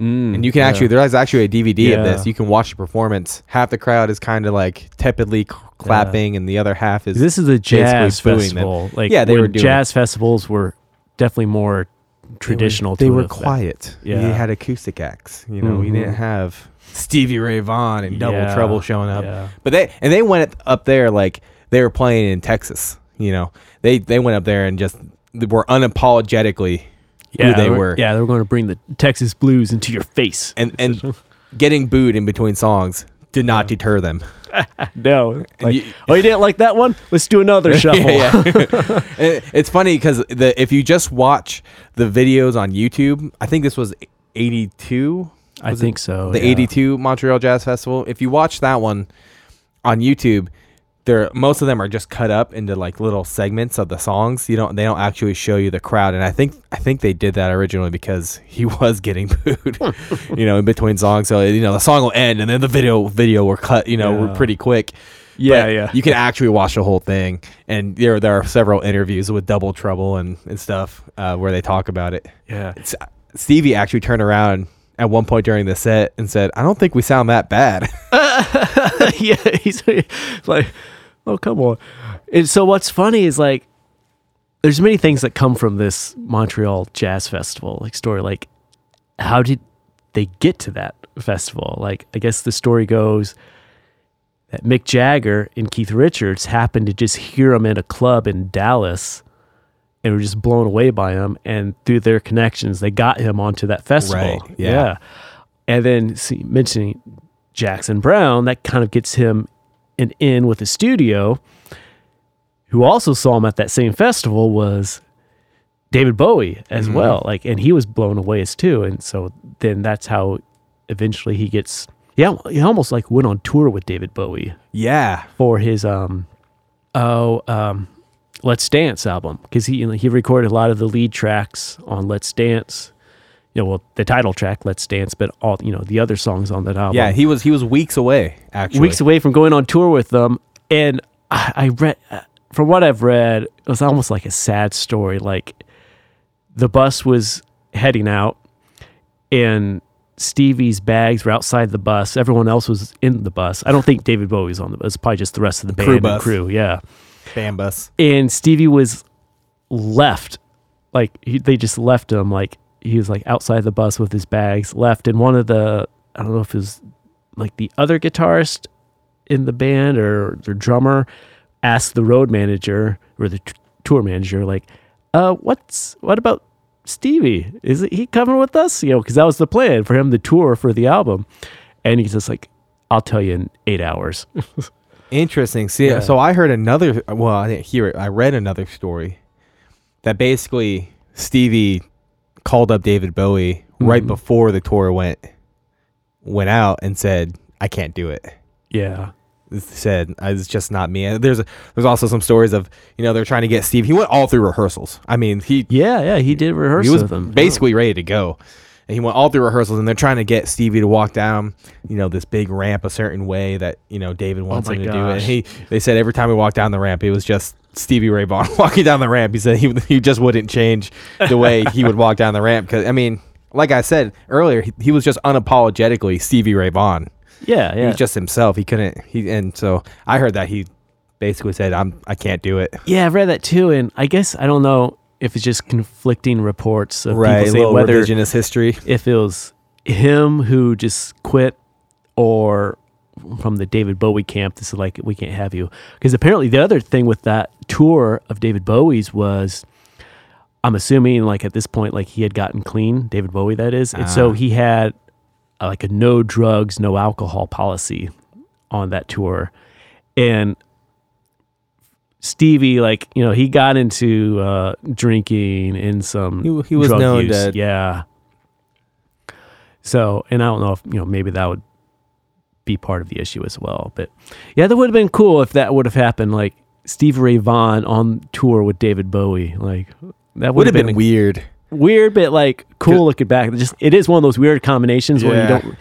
Mm, And you can yeah. actually there's actually a DVD of this. You can watch the performance. Half the crowd is kind of like tepidly c- clapping, and the other half is This is a jazz them. festival. Like Yeah, they were doing jazz festivals were definitely more traditional. They to were, an effect. quiet. Yeah, Yeah. we had acoustic acts. You know, we Mhm. didn't have Stevie Ray Vaughan and Double Yeah, Trouble showing up. Yeah. But they and they went up there like they were playing in Texas. You know, they they went up there and just were unapologetically Yeah, who they were. Yeah, they were going to bring the Texas blues into your face. and and getting booed in between songs did not deter them. no, like, you- oh, you didn't like that one? Let's do another shuffle. yeah, yeah. It's funny because if you just watch the videos on YouTube, I think this was eighty two. I Was it think so. the yeah. 82 Montreal Jazz Festival. If you watch that one on YouTube, there most of them are just cut up into like little segments of the songs. You don't they don't actually show you the crowd and I think I think they did that originally because he was getting booed, you know, in between songs. So, you know, the song will end and then the video video were cut, you know, Yeah. pretty quick. Yeah, But yeah. You can actually watch the whole thing and there there are several interviews with Double Trouble and and stuff uh, where they talk about it. yeah. It's- Stevie actually turned around at one point during the set and said, "I don't think we sound that bad." yeah, he's like, oh come on. And so what's funny is like, there's many things that come from this Montreal Jazz Festival like story. Like, how did they get to that festival? Like, I guess the story goes that Mick Jagger and Keith Richards happened to just hear him in a club in Dallas. And were just blown away by him, and through their connections, they got him onto that festival. Right, yeah. And then see, mentioning Jackson Browne, that kind of gets him an in with the studio. Who also saw him at that same festival was David Bowie as Mhm. well. Like, and he was blown away as too. And so then that's how eventually he gets. Yeah, he almost like went on tour with David Bowie yeah, for his um oh um Let's Dance album because he he recorded a lot of the lead tracks on Let's Dance. You know, well, the title track Let's Dance, but all you know the other songs on that album. yeah. He was he was weeks away actually. weeks away from going on tour with them, and I, I read uh, from what I've read, it was almost like a sad story. Like the bus was heading out, and Stevie's bags were outside the bus. Everyone else was in the bus. I don't think David Bowie was on the bus. It's probably just the rest of the band Crew and bus. crew. Yeah Bambus. and Stevie was left. Like he, they just left him. Like he was like outside the bus with his bags, left. And one of the I don't know if it was like the other guitarist in the band or the drummer asked the road manager or the t- tour manager like, "Uh, what's what about Stevie? Is he coming with us? You know, because that was the plan for him, the tour for the album." And he's just like, "I'll tell you in eight hours." Interesting. See, Yeah. so I heard another. Well, I didn't hear it. I read another story that basically Stevie called up David Bowie right Mhm. before the tour went went out and said, "I can't do it." yeah, Said it's just not me. And there's there's also some stories of you know they're trying to get Steve. He went all through rehearsals. I mean he yeah, yeah. He did rehearsals. he was basically ready to go. And he went all through rehearsals, and they're trying to get Stevie to walk down, you know, this big ramp a certain way that you know David oh wants Oh him to do it. And he, they said every time he walked down the ramp, it was just Stevie Ray Vaughan walking down the ramp. He said he he just wouldn't change the way he would walk down the ramp because I mean, like I said earlier, he, he was just unapologetically Stevie Ray Vaughan. Yeah, He yeah. was just himself. He couldn't. He and so I heard that he basically said, "I'm I can't do it." yeah, I've read that too, and I guess I don't know if it's just conflicting reports of Right, people saying whether revisionist history. if it was him who just quit or from the David Bowie camp. This is like we can't have you because apparently the other thing with that tour of David Bowie's was. I'm assuming, like at this point, like he had gotten clean, David Bowie, that is, and so Ah. he had uh, like a no drugs, no alcohol policy on that tour, and Stevie, like you know, he got into uh, drinking and some. He- he was drug known use. to- yeah. So, and I don't know if you know, maybe that would be part of the issue as well. But yeah, that would have been cool if that would have happened. Like Steve Ray Vaughan on tour with David Bowie, like that Would have been, a- weird. Weird, but like cool looking back. Just it is one of those weird combinations where you Yeah. don't.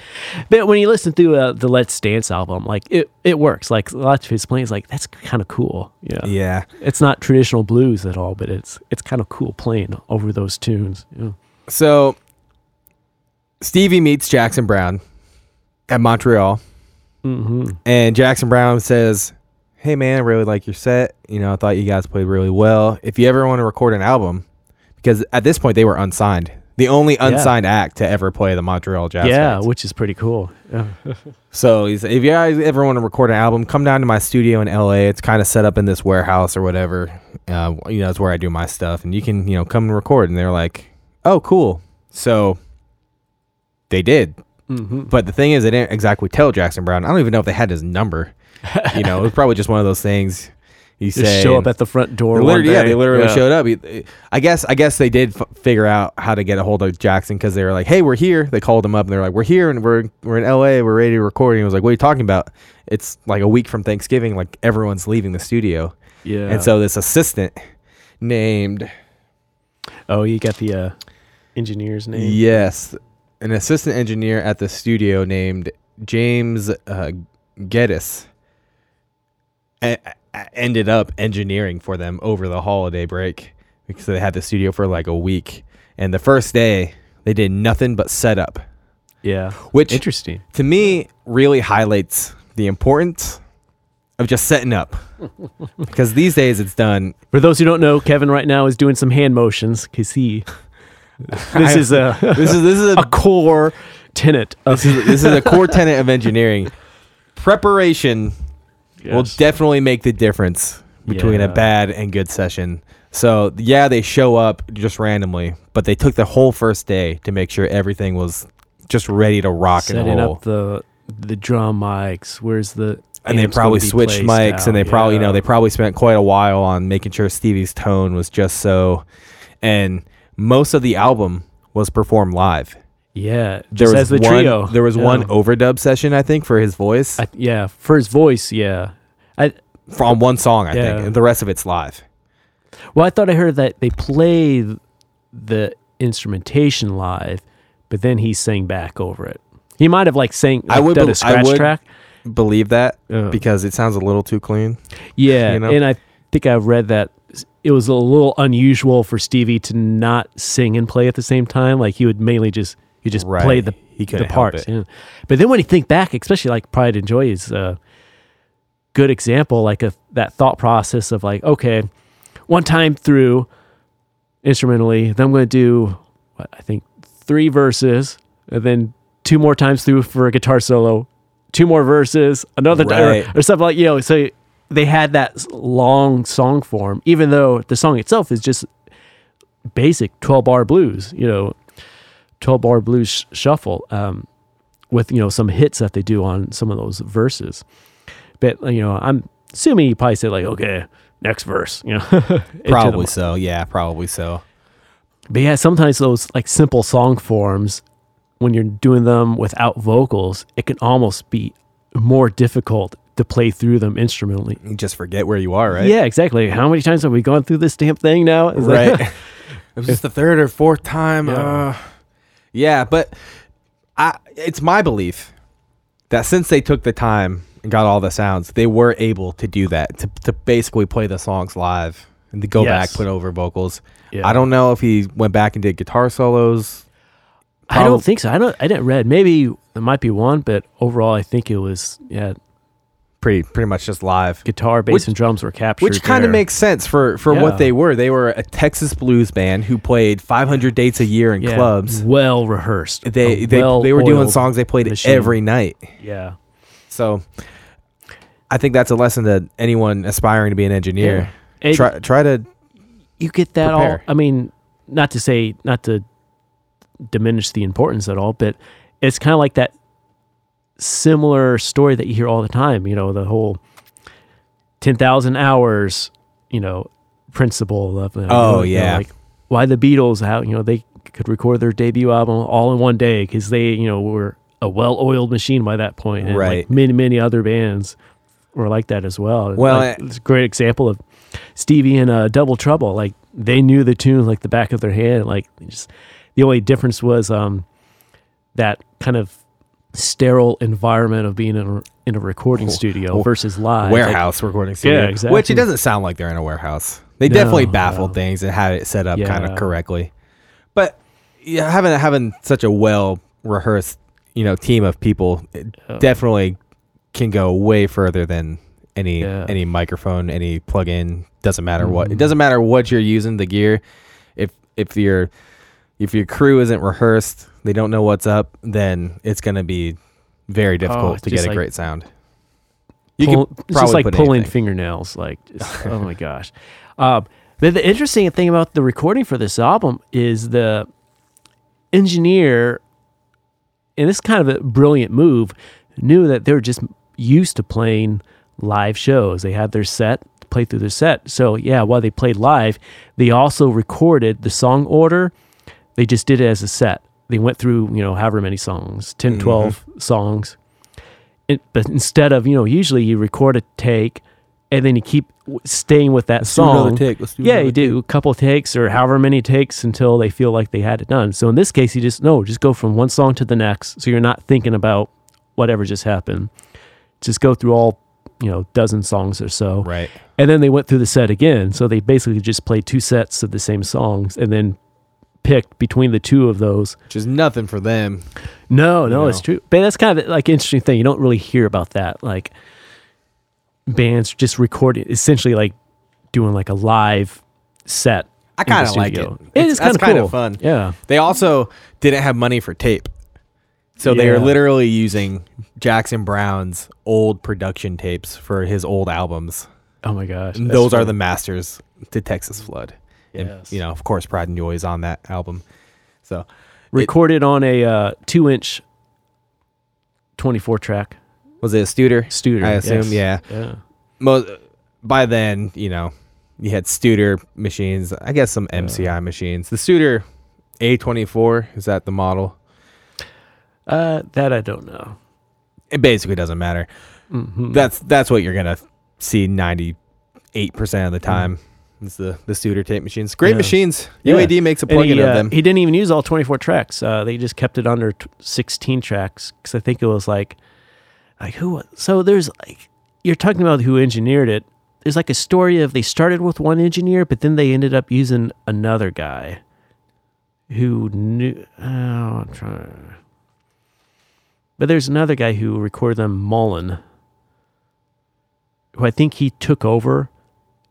But when you listen to uh, the Let's Dance album, like it, it works. Like a lot of his playing is like that's kind of cool. Yeah. Yeah. It's not traditional blues at all, but it's it's kind of cool playing over those tunes. Yeah. So Stevie meets Jackson Browne at Montreal, hmm and Jackson Browne says, "Hey man, I really like your set. You know, I thought you guys played really well. If you ever want to record an album, because at this point they were unsigned, the only unsigned act to ever play the Montreal Jazz. Yeah, which is pretty cool. Yeah. So he's, if you guys ever want to record an album, come down to my studio in LA. It's kind of set up in this warehouse or whatever. Uh, you know, it's where I do my stuff, and you can you know come and record. And they're like, "Oh, cool." So they did, hmm but the thing is, they didn't exactly tell Jackson Browne. I don't even know if they had his number. you know, it was probably just one of those things you Just say. show up at the front door. they one literally, yeah, they literally Yeah. showed up. He- I guess, I guess they did f- figure out how to get a hold of Jackson because they were like, "Hey, we're here." They called him up and they're like, "We're here and we're we're in L.A. We're ready to record." And he was like, "What are you talking about? It's like a week from Thanksgiving. Like everyone's leaving the studio." Yeah. And so this assistant named oh, you got the uh, engineer's name. yes, an assistant engineer at the studio named James uh, Geddes ended up engineering for them over the holiday break because they had the studio for like a week. And the first day, they did nothing but set up, Yeah. which Interesting. to me really highlights the importance of just setting up. because these days it's done. For those who don't know, Kevin right now is doing some hand motions because he. This is a This is this is a a core tenet of this is this is a core tenet of engineering. Preparation will definitely make the difference between Yeah. a bad and good session. So yeah, they show up just randomly, but they took the whole first day to make sure everything was just ready to rock and setting roll. up the the drum mics. Where's the and they probably switched mics, and they out? probably you know they probably spent quite a while on making sure Stevie's tone was just so. And most of the album was performed live. Yeah There was the one, trio. There was Yeah. one overdub session, I think, for his voice I, yeah for his voice. Yeah, I from one song, I Yeah. think, and the rest of it's live. well I thought I heard that they play the instrumentation live, but then he sang back over it. He might have like sang. I would done a scratch I would track. Believe that Yeah. because it sounds a little too clean. Yeah, you know? and I think I read that it was a little unusual for Stevie to not sing and play at the same time. Like he would mainly just he just Right. play the He the parts. Yeah. But then when you think back, especially like Pride and Joy is a good example, like of that thought process of like, okay, one time through instrumentally, then I'm going to do what I think three verses, and then two more times through for a guitar solo, two more verses, another Right. or, or something like you know. So they had that long song form, even though the song itself is just basic 12 bar blues, you know, 12 bar blues shuffle um, with, you know, some hits that they do on some of those verses. But, you know, I'm assuming you probably say, like, okay, next verse, you know. Probably so. Yeah, probably so. but yeah, sometimes those like simple song forms, when you're doing them without vocals, it can almost be more difficult to play through them instrumentally. You just forget where you are, right? Yeah, exactly. How many times have we gone through this damn thing now? It's like- right. it was just the third or fourth time. Yeah. Uh, yeah, but I, it's my belief that since they took the time and got all the sounds, they were able to do that to to basically play the songs live and to go Yes. back put over vocals. Yeah. I don't know if he went back and did guitar solos. I don't think so. I don't. I didn't read. Maybe there might be one, but overall, I think it was yeah. Pretty pretty much just live. Guitar, bass, Which- and drums were captured. Which kind of makes sense for, for Yeah. what they were. They were a Texas blues band who played 500 dates a year in Yeah, clubs. well rehearsed. They they, they were doing songs they played machine. every night. Yeah, So I think that's a lesson to anyone aspiring to be an engineer. And Try try to you get that all. I mean, not to say not to diminish the importance at all, but it's kind of like that similar story that you hear all the time. You know, the whole ten thousand hours. You know, principle of. uh, Oh, you know, yeah. like why the Beatles? How you know they could record their debut album all in one day because they you know were a well-oiled machine by that point, and Right. Like many many other bands were like that as well. Well, Like, I- it's a great example of Stevie and uh, Double Trouble. Like they knew the tune like the back of their hand. Like just the only difference was um that kind of sterile environment of being in a, in a recording Oh, studio oh, versus live. Like, warehouse recording studio. Which exactly. it doesn't sound like they're in a warehouse. They No, definitely baffled no. things and had it set up kind of correctly. But yeah, having having such a well rehearsed, you know, team of people it Yeah. definitely can go way further than any Yeah. any microphone, any plug-in. Doesn't matter what. It Mhm. doesn't matter what you're using the gear. If if your if your crew isn't rehearsed, they don't know what's up, then it's going to be very difficult it's to get a like great sound. You pull- could it's just like pulling anything. fingernails. Like, just, oh my gosh. Um, but the interesting thing about the recording for this album is the engineer, and this is kind of a brilliant move, knew that they were just used to playing live shows. They had their set, play through their set. So yeah, while they played live, they also recorded the song order. They just did it as a set. They went through, you know, however many songs, 10, Mhm. 12 songs. It, but instead of, you know, usually you record a take and then you keep staying with that song. Yeah, you do a couple takes or however many takes until they feel like they had it done. So in this case, you just no, just go from one song to the next. So you're not thinking about whatever just happened. Just go through all, you know, dozen songs or so. Right. And then they went through the set again. So they basically just played two sets of the same songs and then picked between the two of those. Which is nothing for them. No, You no, it's true. But that's kind of like interesting thing. You don't really hear about that. Like bands just recording, essentially like doing like a live set. I kind of like it. It It's- is kind of cool. fun. Yeah. They also didn't have money for tape. So they are literally using Jackson Browne's old production tapes for his old albums. Oh my gosh. Those are the masters to Texas Flood. And, Yes. you know, of course, Pride and Joy is on that album. So recorded on a uh, two inch, 24 track was it a Studer? Studer. I assume, yes. yeah. Yeah. Mo- by then, you know, you had Studer machines. I guess some MCI machines. The Studer A24 is that the model? Uh, that I don't know. It basically doesn't matter. Mhm. That's that's what you're gonna see ninety eight percent of the time. It's the the Studer tape machines. Great. Yeah. machines. Yeah. UAD makes a plug-in he, of uh, them. he didn't even use all 24 tracks. Uh, they just kept it under t- 16 tracks because I think it was like, like who? So there's like, you're talking about who engineered it. There's like a story of they started with one engineer, but then they ended up using another guy who knew. Oh, I'm trying. But there's another guy who recorded them, Mullen, who I think he took over,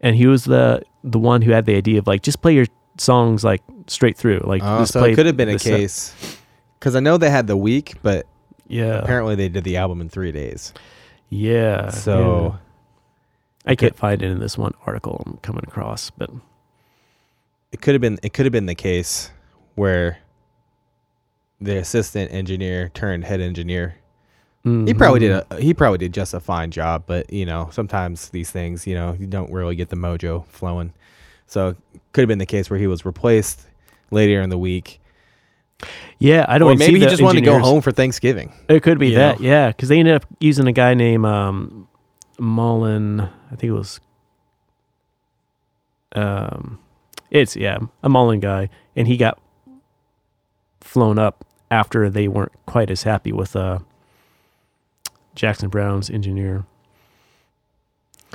and he was the the one who had the idea of like just play your songs like straight through, like Oh, so play it could have been a case. Because I know they had the week, but Yeah, apparently they did the album in three days. yeah. So yeah. I can't find it in this one article I'm coming across, but it could have been it could have been the case where the assistant engineer turned head engineer. He probably did Mhm. a he probably did just a fine job, but you know, sometimes these things, you know, you don't really get the mojo flowing. So could have been the case where he was replaced later in the week. Yeah, I don't. or maybe he just wanted to go home for Thanksgiving. It could be that, know? yeah, because they ended up using a guy named um, Mullen. I think it was. Um, it's yeah, a Mullen guy, and he got flown up after they weren't quite as happy with uh, Jackson Browne's engineer.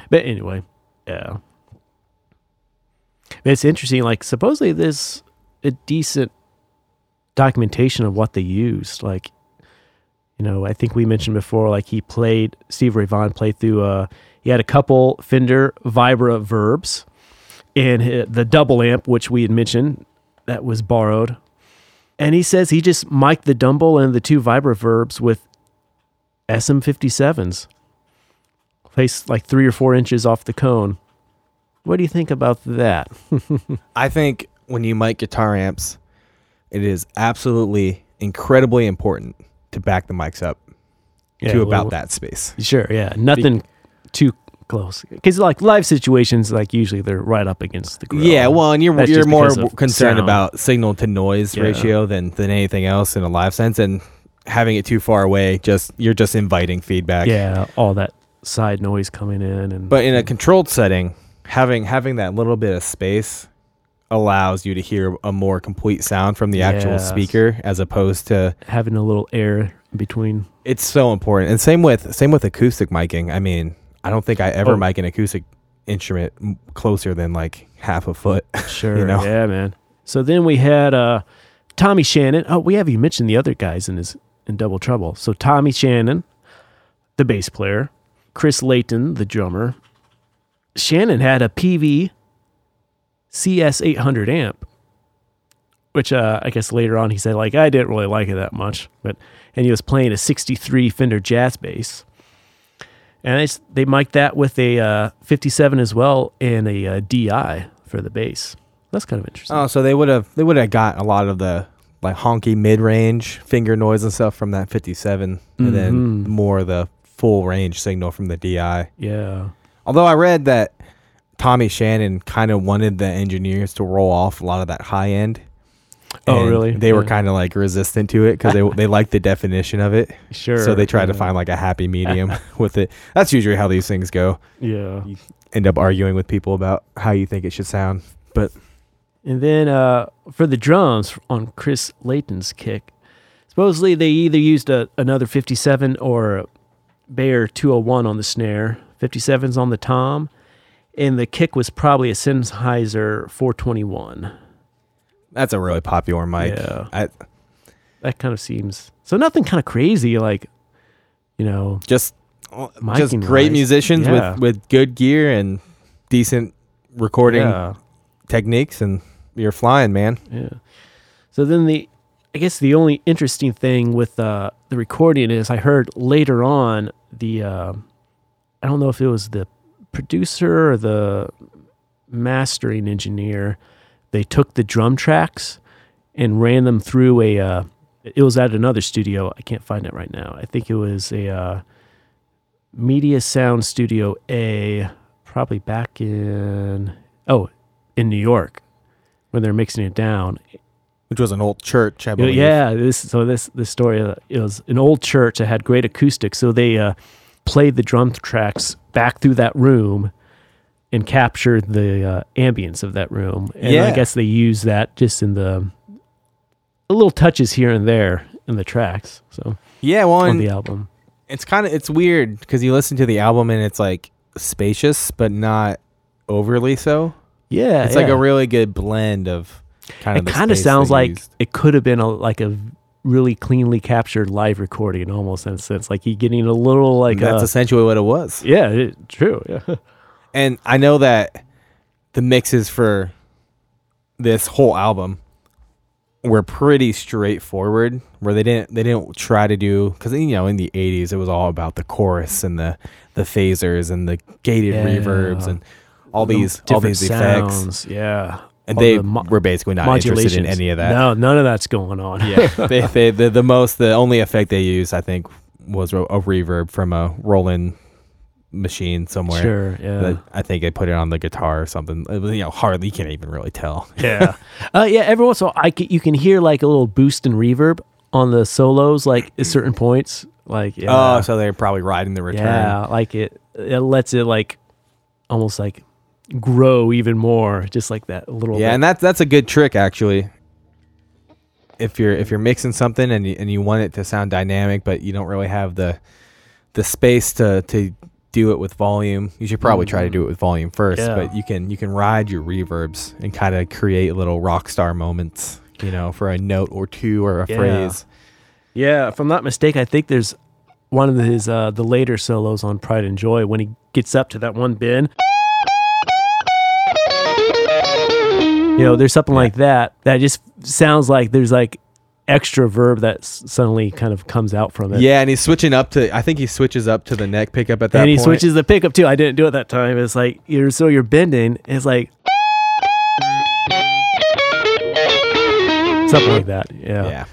But anyway, yeah, it's interesting. Like supposedly there's a decent documentation of what they used. Like, you know, I think we mentioned before, like he played Steve Ray Vaughan played through. Uh, he had a couple Fender Vibroverbs, and the Dumble amp, which we had mentioned, that was borrowed. And he says he just mic'd the Dumble and the two Vibroverbs with SM57s, placed like three or four inches off the cone. What do you think about that? I think when you mic guitar amps, it is absolutely incredibly important to back the mics up to well, about that space. Sure, yeah. Nothing too close. Because like live situations, like usually they're right up against the grill. Yeah, well, and you're That's you're more concerned sound. about signal to noise Yeah. ratio than than anything else in a live sense, and having it too far away, just you're just inviting feedback. yeah, all that side noise coming in and But in a controlled setting, having having that little bit of space allows you to hear a more complete sound from the actual Yes. speaker as opposed to Having a little air between. it's so important. And same with same with acoustic miking. I mean, I don't think I ever Oh. mic an acoustic instrument closer than like half a foot. Sure. know? Yeah, man. So then we had uh, Tommy Shannon. Oh, we haven't mentioned the other guys in his in Double Trouble. So Tommy Shannon, the bass player, Chris Layton, the drummer. Shannon had a Peavey CS 800 amp, which uh, I guess later on he said like I didn't really like it that much, but and he was playing a 63 Fender jazz bass. And they mic'd that with a uh, 57 as well and a uh, DI for the bass. That's kind of interesting. Oh, so they would have they would have got a lot of the like honky mid range finger noise and stuff from that 57 and then Mhm. more of the full range signal from the DI. yeah. Although I read that Tommy Shannon kind of wanted the engineers to roll off a lot of that high end. Oh, really? They were kind of like resistant to it because they they liked the definition of it. Sure. So they tried to find like a happy medium with it. That's usually how these things go. Yeah. End up arguing with people about how you think it should sound. And then uh, for the drums on Chris Layton's kick, supposedly they either used a, another 57 or a Beyer 201 on the snare, 57's on the tom, and the kick was probably a Sennheiser 421. That's a really popular mic. Yeah. I, That kind of seems so nothing kind of crazy like, you know, just just great wise, musicians yeah. with with good gear and decent recording yeah. techniques and you're flying man Yeah. So then the, I guess the only interesting thing with uh, the recording is I heard later on the, uh, I don't know if it was the producer or the mastering engineer, they took the drum tracks and ran them through a. Uh, it was at another studio. I can't find it right now. I think it was a uh, Media Sound Studio A, probably back in oh, in New York when they're mixing it down. which was an old church i Yeah, believe Yeah, this so this this story uh, it was an old church that had great acoustics, so they uh, played the drum tracks back through that room and captured the uh, ambience of that room. And I guess they used that just in the, the little touches here and there in the tracks. So yeah well on the album, it's kind of it's weird because you listen to the album and it's like spacious but not overly so yeah, it's like a really good blend of kind of It kind of sounds like used. it could have been a like a really cleanly captured live recording, almost in a sense, like he getting a little like that's uh, essentially what it was yeah, it, true, yeah. and I know that the mixes for this whole album were pretty straightforward where they didn't they didn't try to do because you know in the 80s it was all about the chorus and the the phasers and the gated Yeah. reverbs and all these all these effects sounds, Yeah, and all they the mo- were basically not interested in any of that No, none of that's going on. yeah they, they the, the most the only effect they used i think was a, a reverb from a roland machine somewhere sure. Yeah, I think they put it on the guitar or something. Was, you know, hardly you can't even really tell. yeah, uh, yeah. Every once in a while, I c- you can hear like a little boost and reverb on the solos, like at certain points. Like yeah, Oh, so they're probably riding the return. yeah, like it. It lets it like almost like grow even more, just like that a little. Yeah, bit. and that's that's a good trick actually. If you're if you're mixing something and you, and you want it to sound dynamic, but you don't really have the the space to to do it with volume, you should probably try to do it with volume first. Yeah. But you can you can ride your reverbs and kind of create little rock star moments, you know, for a note or two or a Yeah. phrase. Yeah, if I'm not mistaken, I think there's one of his uh, the later solos on Pride and Joy when he gets up to that one bend. You know, there's something like that that just sounds like there's like extra verb that s- suddenly kind of comes out from it. Yeah, and he's switching up to. I think he switches up to the neck pickup at that and he point. switches the pickup too. I didn't do it that time. It's like you're so you're bending. It's like something like that. Yeah. Yeah.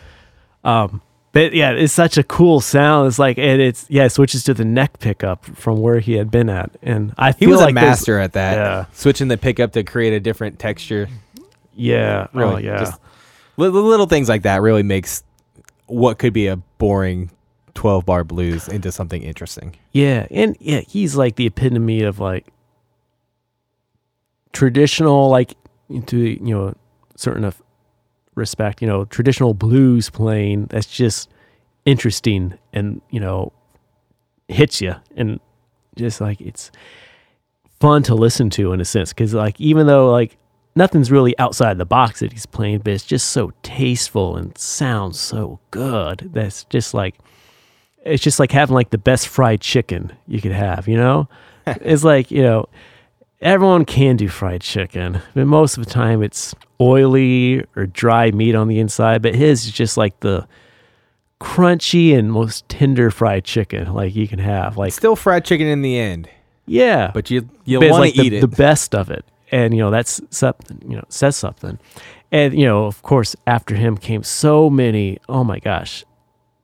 Um, but yeah, it's such a cool sound. It's like and it's yeah, it switches to the neck pickup from where he had been at, and I He feel was like a there's- master at that. Yeah. Switching the pickup to create a different texture. Yeah, oh, Really, oh yeah, just li- li- little things like that really makes what could be a boring 12 bar blues into something interesting. yeah, and yeah, he's like the epitome of like traditional like into you know certain of respect, you know, traditional blues playing that's just interesting and you know hits you and just like it's fun to listen to in a sense because like even though like nothing's really outside the box that he's playing but it's just so tasteful and sounds so good that's just like it's just like having like the best fried chicken you could have you know? It's like you know everyone can do fried chicken but most of the time it's oily or dry meat on the inside but his is just like the crunchy and most tender fried chicken like you can have like Still fried chicken in the end, yeah. But you you want like to the, eat it. the best of it and you know that's something you know says something. And you know of course after him came so many oh my gosh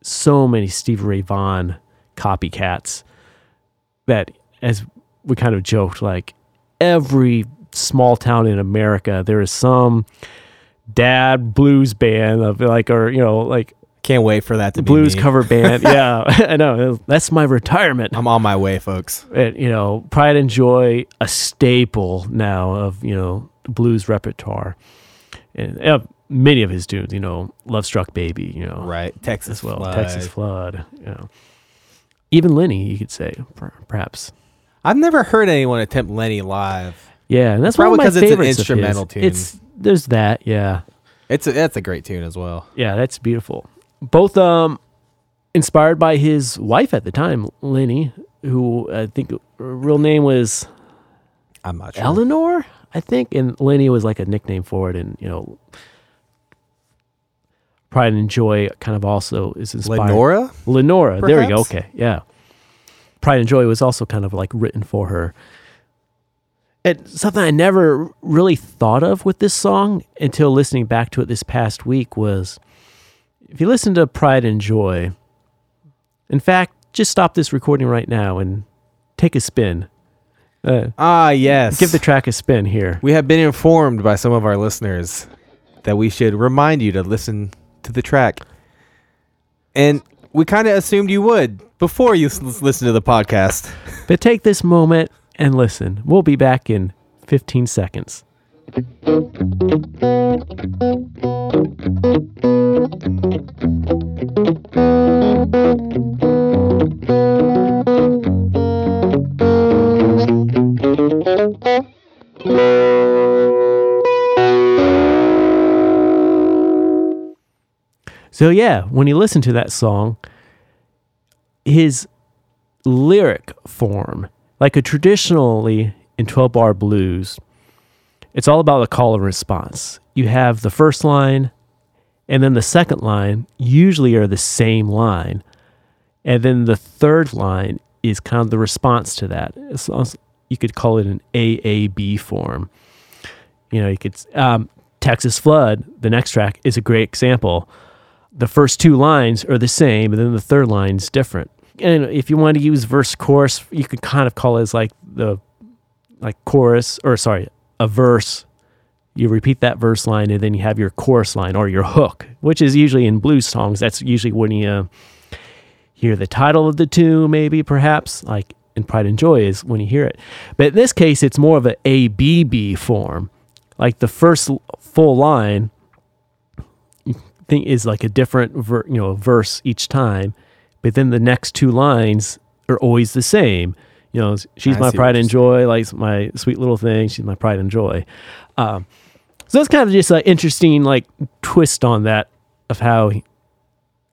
so many steve ray vaughan copycats that as we kind of joked like every small town in america there is some dad blues band of like or you know like Can't wait for that to be blues me. cover band yeah i know that's my retirement I'm on my way, folks. it, you know, Pride and Joy, a staple now of you know blues repertoire, and uh, many of his tunes, you know, "Love Struck Baby," you know, Right, Texas as well, Flood. Texas Flood, you know, even Lenny, you could say, perhaps, I've never heard anyone attempt Lenny live. yeah, and that's Probably one of 'cause my it's an favorites. of his. instrumental tune. It's there's that, yeah, It's a, that's a great tune as well. yeah, that's beautiful. Both um inspired by his wife at the time, Lenny, who I think her real name was I'm not sure. Eleanor, I think, and Lenny was like a nickname for it, and you know, Pride and Joy kind of also is inspired. Lenora? Lenora, there we go. Okay, yeah. Pride and Joy was also kind of like written for her. And something I never really thought of with this song until listening back to it this past week was if you listen to Pride and Joy, in fact, just stop this recording right now and take a spin. Uh, Ah, yes. give the track a spin here. we have been informed by some of our listeners that we should remind you to listen to the track. And we kind of assumed you would before you s- listen to the podcast. But take this moment and listen. We'll be back in 15 seconds. So, yeah, when you listen to that song, his lyric form, like a traditionally in 12 bar blues, it's all about a call and response. You have the first line, and then the second line usually are the same line. And then the third line is kind of the response to that. You could call it an AAB form. You know, you could, um, Texas Flood, the next track, is a great example. The first two lines are the same, and then the third line's different. And if you want to use verse chorus, you could kind of call it as like the like chorus or sorry, a verse. You repeat that verse line and then you have your chorus line or your hook, which is usually in blues songs. That's usually when you uh, hear the title of the tune, maybe perhaps like in Pride and Joy is when you hear it. But in this case, it's more of an ABB form. Like the first full line you think is like a different ver- you know verse each time, but then the next two lines are always the same. You know, she's I my pride and joy, like my sweet little thing. She's my pride and joy. Um, so it's kind of just an interesting like twist on that of how he,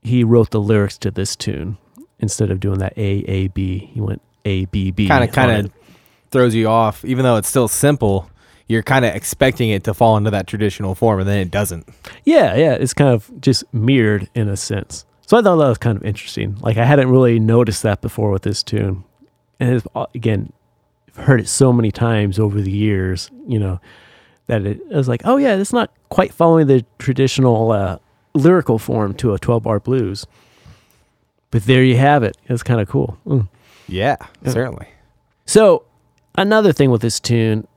he wrote the lyrics to this tune instead of doing that A A B. He went A B B. Kind of, kind of throws you off, even though it's still simple. You're kind of expecting it to fall into that traditional form, and then it doesn't. Yeah, yeah, it's kind of just mirrored in a sense. So I thought that was kind of interesting. Like I hadn't really noticed that before with this tune, and it's, again, I've heard it so many times over the years. You know, that it, I was like, oh yeah, it's not quite following the traditional uh, lyrical form to a twelve bar blues. But there you have it. It's kind of cool. Mm. Yeah, Yeah. certainly. So another thing with this tune,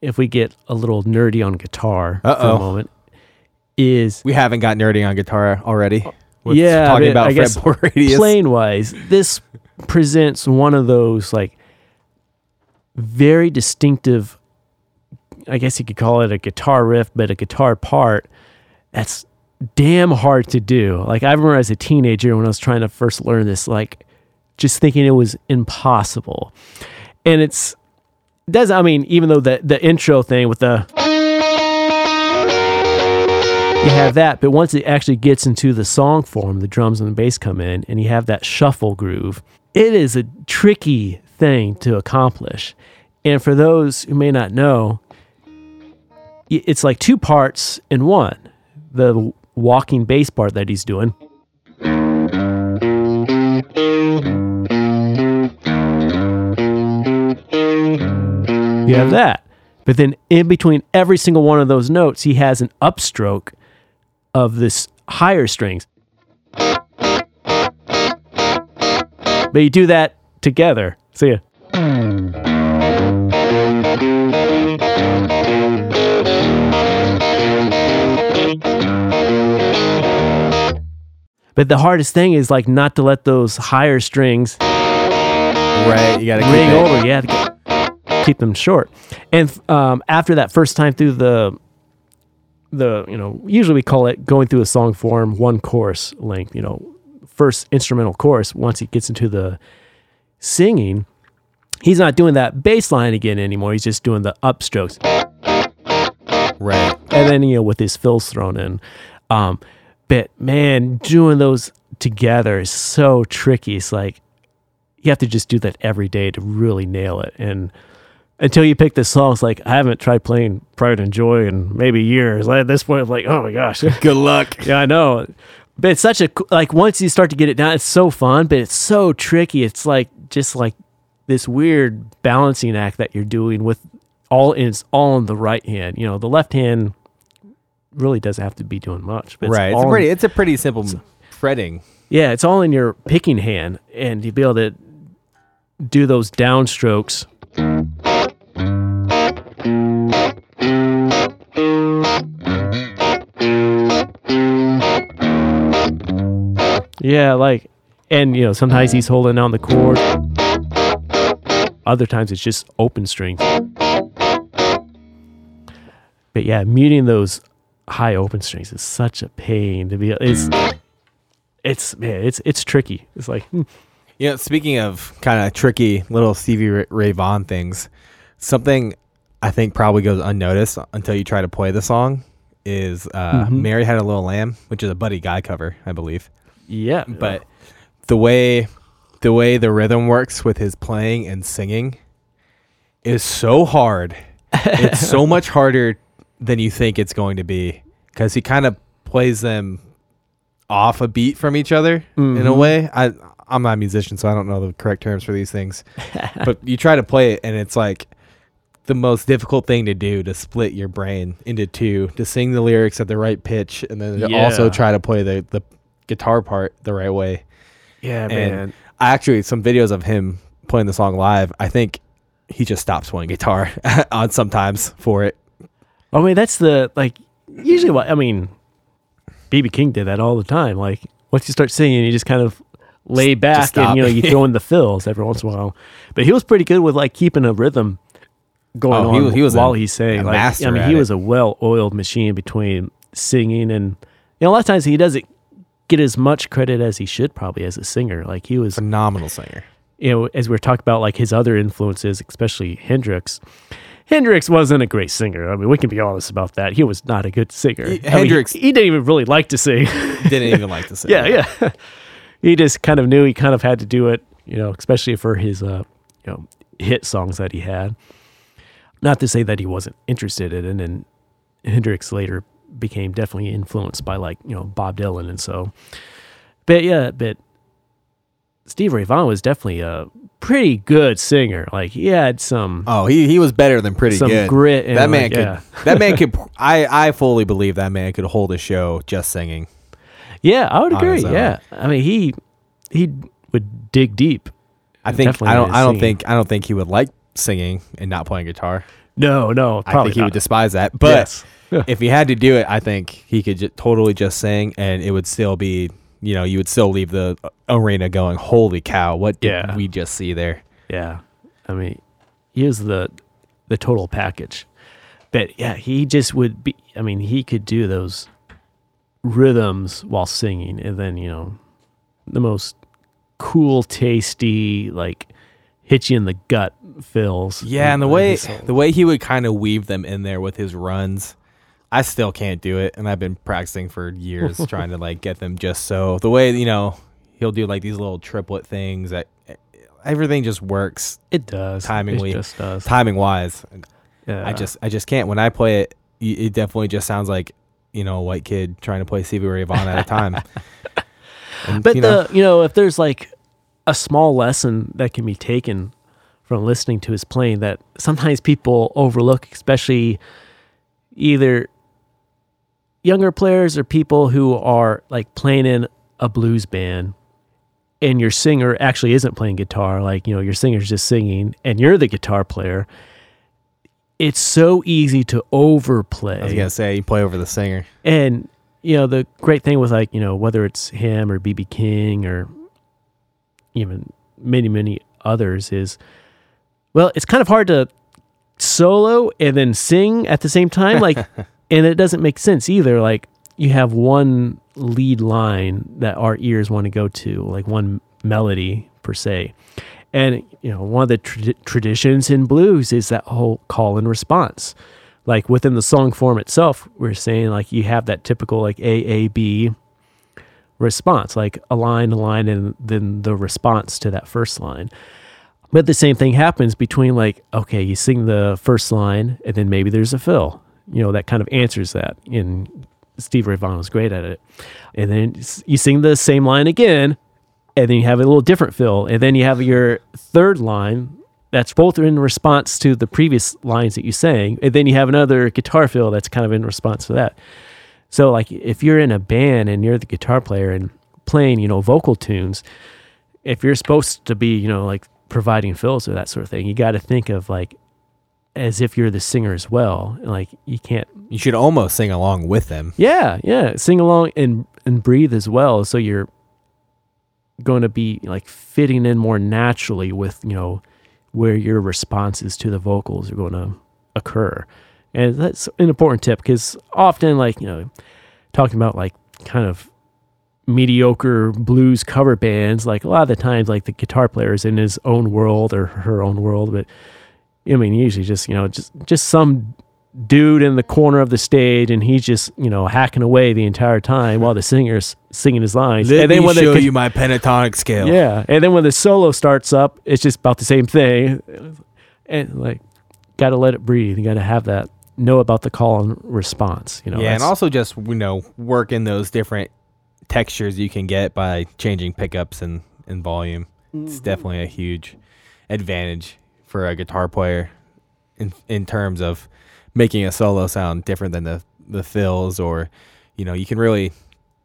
if we get a little nerdy on guitar for Uh-oh. a moment, is We haven't got nerdy on guitar already. With Yeah, talking about I guess fretboard radius. Plain wise, this presents one of those like very distinctive I guess you could call it a guitar riff, but a guitar part. That's damn hard to do. Like I remember as a teenager when I was trying to first learn this, like just thinking it was impossible. And it's does I mean even though the the intro thing with the you have that, but once it actually gets into the song form, the drums and the bass come in, and you have that shuffle groove. It is a tricky thing to accomplish. And for those who may not know, it's like two parts in one. The walking bass part that he's doing. You have that. But then in between every single one of those notes, he has an upstroke of this higher strings. You do that together. See ya. But the hardest thing is like not to let those higher strings Right. You got to keep ring it. over. You have to keep them short. And um, after that first time through the the you know usually we call it going through a song form one course length. You know, first instrumental chorus. Once he gets into the singing, he's not doing that bass line again anymore. He's just doing the upstrokes Right. and then you know with his fills thrown in. Um, but man, doing those together is so tricky. It's like you have to just do that every day to really nail it. And until you pick this song, it's like I haven't tried playing Pride and Joy in maybe years. Like, at this point, I'm like, oh my gosh, Good luck. yeah, I know. But it's such a like once you start to get it down, it's so fun, but it's so tricky. It's like just like this weird balancing act that you're doing with all and it's all on the right hand. You know, the left hand really doesn't have to be doing much. But right. It's all a in- pretty. It's a pretty simple fretting. yeah, it's all in your picking hand, and you be able to do those downstrokes. Yeah, like, and you know, sometimes he's holding on the chord. Other times it's just open strings. But yeah, muting those high open strings is such a pain to be. It's it's man, it's it's tricky. It's like hmm, You know, speaking of kind of tricky little Stevie Ray- Vaughan things, something I think probably goes unnoticed until you try to play the song is uh, Mhm. "Mary Had a Little Lamb," which is a Buddy Guy cover, I believe. Yeah, But the way the way the rhythm works with his playing and singing is so hard. it's so much harder than you think it's going to be because he kind of plays them off a beat from each other in a Mhm. way. I I'm not a musician, so I don't know the correct terms for these things. but you try to play it, and it's like the most difficult thing to do to split your brain into two, to sing the lyrics at the right pitch, and then to also try to play the the guitar part the right way. yeah, And man. I actually some videos of him playing the song live. I think he just stops playing guitar on sometimes for it. I mean, that's the like usually what I mean. BB King did that all the time. Like once you start singing, you just kind of lay back and you know you throw in the fills every once in a while. But he was pretty good with like keeping a rhythm going Oh, on he was- he was while a- he's saying. Like I mean, he it. was a well-oiled machine between singing and you know a lot of times he doesn't get as much credit as he should probably as a singer. Like he was Phenomenal singer. you know, as we are talking about like his other influences, especially Hendrix. Hendrix wasn't a great singer. I mean, we can be honest about that. He was not a good singer. I He- mean, he- Hendrix- he, didn't even really like to sing. Didn't even like to sing. yeah, yeah. he just kind of knew he kind of had to do it, you know, especially for his, uh, you know, hit songs that he had. Not to say that he wasn't interested in it, and Hendrix later became definitely influenced by like you know Bob Dylan and so. But yeah, but Steve Ray Vaughan was definitely a pretty good singer. Like he had some Oh, he he was better than pretty some good. grit. And that man like, could. yeah. That man could. I I fully believe that man could hold a show just singing. Yeah, I would agree. Yeah, I mean he he would dig deep. I think I don't I don't singing. think I don't think he would like singing and not playing guitar. No, no, I think he not. would despise that. But Yes. If he had to do it, I think he could totally just sing, and it would still be, you know, you would still leave the uh, arena going, "Holy cow! What did Yeah. we just see there?" Yeah, I mean, he is the the total package. but yeah, he just would be. I mean, he could do those rhythms while singing, and then you know, the most cool, tasty, like hit you in the gut fills. Yeah, and the way the way he would kind of weave them in there with his runs, I still can't do it, and I've been practicing for years trying to like get them just so. The way you know he'll do like these little triplet things that eh, everything just works it does timingly- It just does. timing wise. Yeah. I just I just can't. When I play it, it definitely just sounds like you know a white kid trying to play Stevie Ray Vaughan at a time. And, But you know, the you know if there's like a small lesson that can be taken from listening to his playing that sometimes people overlook, especially either younger players or people who are like playing in a blues band and your singer actually isn't playing guitar like you know your singer's just singing and you're the guitar player it's so easy to overplay I was gonna say you play over the singer. and you know the great thing with like you know whether it's him or BB King or even many many others is well it's kind of hard to solo and then sing at the same time like and it doesn't make sense either like you have one lead line that our ears want to go to like one melody per se. And you know one of the tra- traditions in blues is that whole call and response. Like within the song form itself we're saying like you have that typical like aab response like a line a line and then the response to that first line. But the same thing happens between like okay you sing the first line and then maybe there's a fill you know that kind of answers that. And steve ray vaughan was great at it. And then you sing the same line again and then you have a little different fill and then you have your third line that's both in response to the previous lines that you sang and then you have another guitar fill that's kind of in response to that. So like if you're in a band and you're the guitar player and playing you know vocal tunes if you're supposed to be you know like providing fills or that sort of thing you got to think of like as if you're the singer as well like you can't You should almost sing along with them. yeah, yeah. Sing along and and breathe as well. So you're going to be like fitting in more naturally with you know where your responses to the vocals are going to occur, and that's an important tip because often like you know talking about like kind of mediocre blues cover bands like a lot of the times like the guitar player is in his own world or her own world but i mean usually just you know just just some dude in the corner of the stage and he's just you know hacking away the entire time while the singer's singing his lines. Let and then me when show the, you my pentatonic scale. yeah. And then when the solo starts up it's just about the same thing. And like gotta let it breathe. You gotta have that know about the call and response you know yeah, and also just you know work in those different textures you can get by changing pickups and, and volume. It's mm-hmm. definitely a huge advantage for a guitar player in in terms of making a solo sound different than the the fills or you know you can really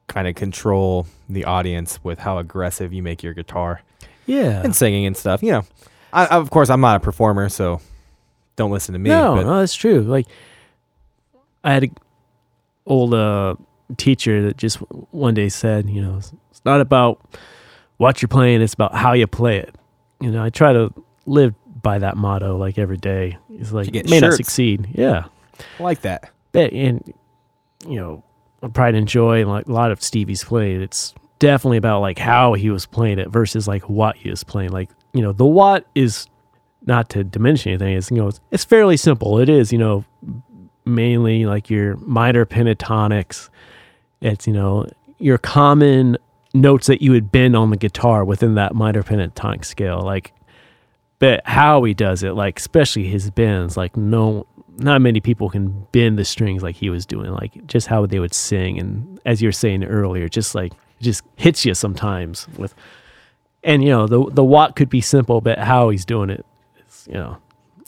kind of control the audience with how aggressive you make your guitar yeah and singing and stuff. You know, I, of course I'm not a performer, so don't listen to me. No, but no, that's true. Like, I had a old uh, teacher that just one day said, you know, it's it's not about what you're playing; it's about how you play it. You know, I try to live by that motto like every day. It's like may not succeed, yeah, I like that. but and you know, I probably enjoy like a lot of Stevie's playing. It's definitely about like how he was playing it versus like what he was playing. Like you know, the what is not to diminish anything. It's you know, it's, it's fairly simple. It is you know, mainly like your minor pentatonics. It's you know your common notes that you would bend on the guitar within that minor pentatonic scale. Like, but how he does it, like especially his bends, like no, not many people can bend the strings like he was doing. Like just how they would sing, and as you were saying earlier, just like it just hits you sometimes with. And you know the the what could be simple, but how he's doing it, is, you know,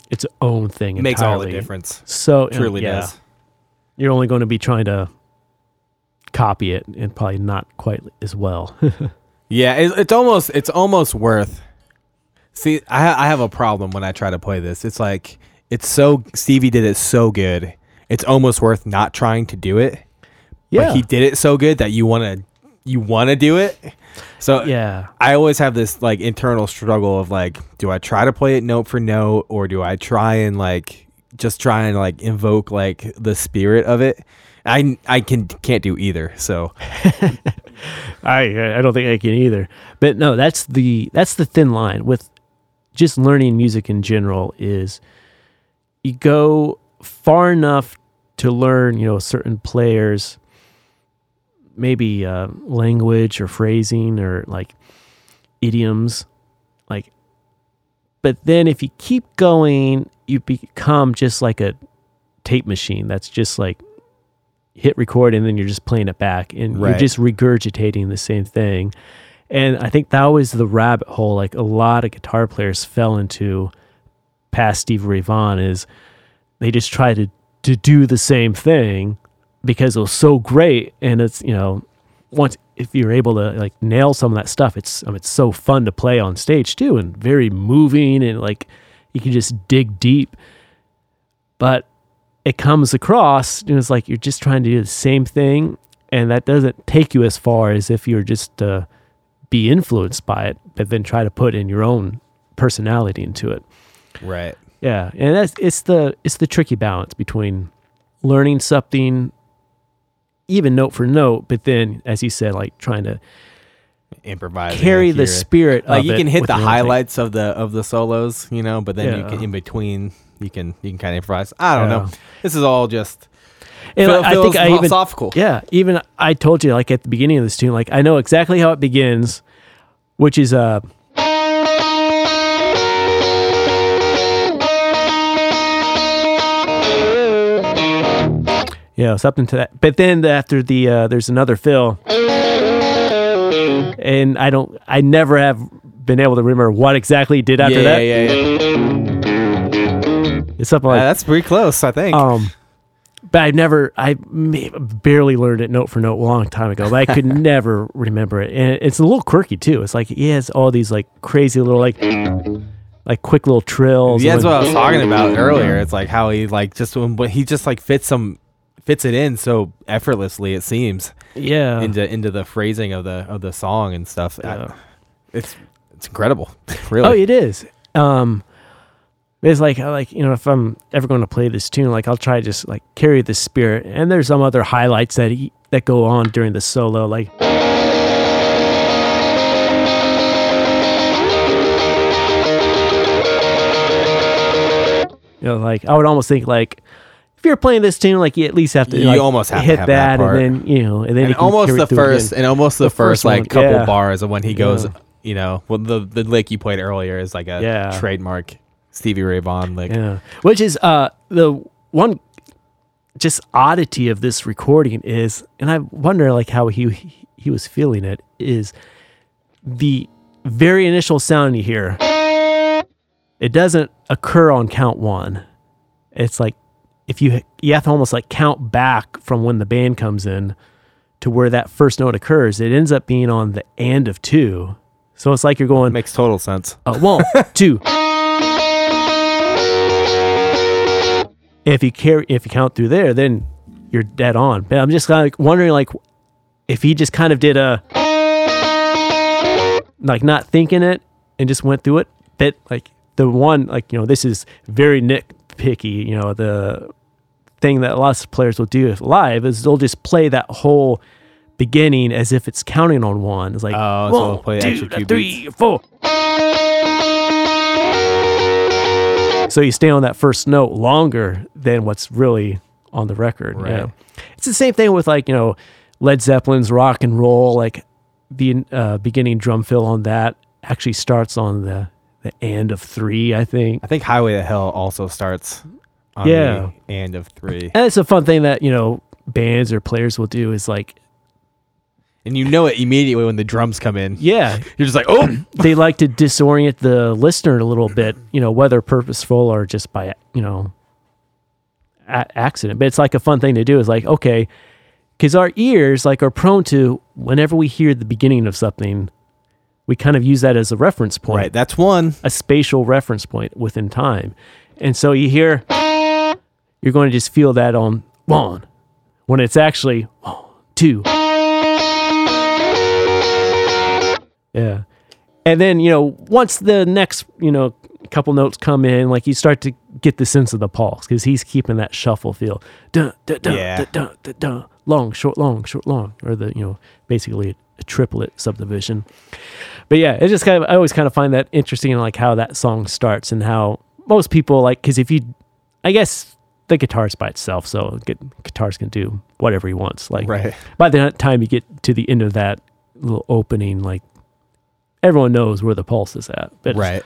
its own thing. It makes all the difference. So you know, Truly yeah, does. You're only going to be trying to copy it, and probably not quite as well. Yeah, it, it's almost it's almost worth. See, I I have a problem when I try to play this. It's like it's so Stevie did it so good. It's almost worth not trying to do it. yeah, But he did it so good that you want to you want to do it. So yeah, I always have this like internal struggle of like, do I try to play it note for note or do I try and like just try and like invoke like the spirit of it. I I can can't do either. So I I don't think I can either. But no, that's the that's the thin line with just learning music in general is you go far enough to learn, you know, certain players maybe uh, language or phrasing or like idioms like but then if you keep going you become just like a tape machine that's just like hit record and then you're just playing it back and you're just regurgitating the same thing and i think that was the rabbit hole like a lot of guitar players fell into past steve ray vaughan is they just try to to do the same thing because it was so great. And it's you know once if you're able to like nail some of that stuff it's um, it's so fun to play on stage too and very moving and like you can just dig deep. But it comes across and it's like you're just trying to do the same thing and that doesn't take you as far as if you're just uh, be influenced by it but then try to put in your own personality into it right. yeah, and that's it's the it's the tricky balance between learning something even note for note, but then as you said, like trying to improvise carry the spirit. Like you can hit the own thing. highlights of the of the solos, you know, but then you can in between you can you can kind of improvise. I don't know. This is all just And phil- I think I even philosophical. yeah, even I told you like at the beginning of this tune, like I know exactly how it begins, which is uh Yeah, something to that. But then after the uh, there's another fill, and I don't, I never have been able to remember what exactly he did after yeah, that. yeah, yeah, yeah. It's something Uh, like that's pretty close, I think. um, but I've never, I barely learned it note for note a long time ago, but I could never remember it. And it's a little quirky too. It's like he has all these like crazy little like, like quick little trills. yeah, that's and- what I was talking about earlier. It's like how he like just when he just like fits some fits it in so effortlessly it seems yeah. into into the phrasing of the of the song and stuff. I- it's it's incredible. really. Oh, it is. Um, it's like I like you know if I'm ever going to play this tune, like I'll try to just like carry the spirit. And there's some other highlights that he, that go on during the solo, like. You know, like I would almost think like if you're playing this tune, like you at least have to You like, almost have to hit have that part. and then you know, and then and almost the first again. and almost the, The first, first like one, couple yeah. bars of when he goes Yeah. you know well the the lick you played earlier is like a Yeah. trademark Stevie Ray Vaughan lick Yeah. Which is uh the one just oddity of this recording is and I wonder like how he he was feeling it is the very initial sound you hear it doesn't occur on count 1. It's like if you you have to almost like count back from when the band comes in to where that first note occurs. It ends up being on the end of 2. So it's like you're going makes total sense uh, one, two. If you carry, if you count through there, then you're dead on. But I'm just kind of like wondering, like, if he just kind of did a, like, not thinking it and just went through it. But like the one, like you know, this is very nitpicky. You know, the thing that lots of players will do live is they'll just play that whole beginning as if it's counting on one. It's like Oh, so one, play few three, four. So you stay on that first note longer than what's really on the record. Right. Yeah. It's the same thing with like, you know, Led Zeppelin's rock and roll, like the uh, beginning drum fill on that actually starts on the, the end of three, I think. I think Highway to Hell also starts on Yeah. the end of three And it's a fun thing that, you know, bands or players will do is like, and you know it immediately when the drums come in yeah, you're just like oh they like to disorient the listener a little bit, you know, whether purposeful or just by, you know, a- accident. But it's like a fun thing to do is like, okay, because our ears like are prone to whenever we hear the beginning of something, we kind of use that as a reference point, right that's one a spatial reference point within time. And so you hear, you're going to just feel that on one when it's actually one, two. Yeah. And then, you know, once the next, you know, couple notes come in, like you start to get the sense of the pulse because he's keeping that shuffle feel. Dun, dun, dun, Yeah. dun, dun, dun, dun. Long, short, long, short, long, or the you know basically a triplet subdivision. But yeah, it just kind of I always kind of find that interesting, like how that song starts and how most people like because if you, I guess the guitar's by itself, so gu- guitars can do whatever he wants. Like Right. by the time you get to the end of that little opening, like everyone knows where the pulse is at. But Right.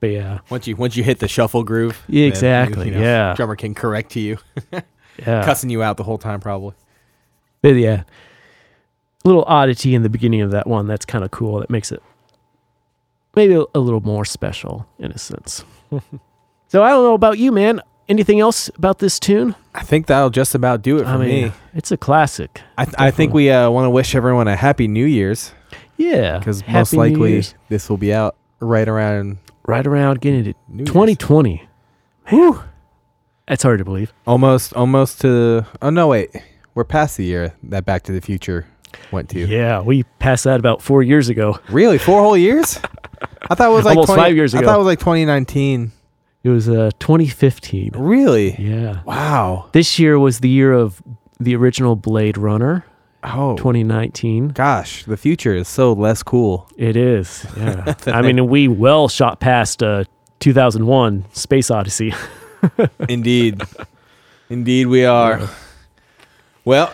But yeah, Once you once you hit the shuffle groove, Yeah, exactly, yeah. drummer can correct you, yeah. cussing you out the whole time probably. But yeah, A little oddity in the beginning of that one that's kind of cool. That makes it maybe a, little more special in a sense. so I don't know about you, man. Anything else about this tune? I think that'll just about do it for I mean, me. it's a classic. I, I think we uh, want to wish everyone a happy New Year's Yeah, because most likely this will be out right around right around getting New 2020. Whew. That's hard to believe. almost almost to. Oh no, wait, we're past the year that Back to the Future went to. Yeah, we passed that about four years ago. Really, four whole years? I thought it was like Almost 20 five years ago. I thought it was like 2019. It was uh, 2015. Really? Yeah. Wow. This year was the year of the original Blade Runner, Oh, 2019. gosh, the future is so less cool. It is. Yeah. I mean, we well shot past uh, 2001 Space Odyssey. Indeed. Indeed, we are. Well,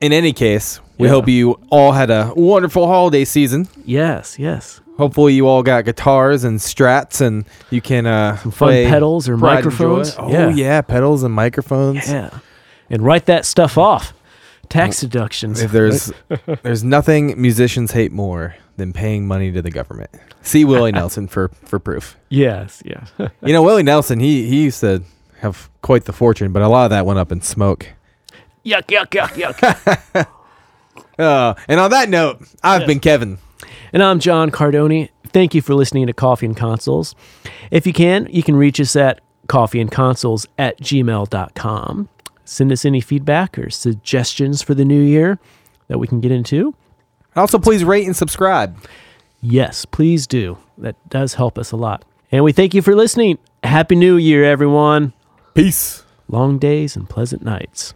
in any case, we Yeah. hope you all had a wonderful holiday season. yes, yes. Hopefully, you all got guitars and strats, and you can uh, Some fun play pedals or microphones. Oh Yeah. yeah. pedals and microphones. Yeah. And write that stuff off. Tax deductions. If there's there's nothing musicians hate more than paying money to the government. See Willie Nelson for for proof. Yes, yeah. You know Willie Nelson, he he used to have quite the fortune, but a lot of that went up in smoke. yuck, yuck, yuck, yuck. Uh, and on that note, I've Yes. been Kevin. And I'm John Cardoni. Thank you for listening to Coffee and Consoles. If you can, you can reach us at coffeeandconsoles at gmail.com. Send us any feedback or suggestions for the new year that we can get into. Also, please rate and subscribe. Yes, please do. That does help us a lot. And we thank you for listening. Happy New Year, everyone. Peace. Long days and pleasant nights.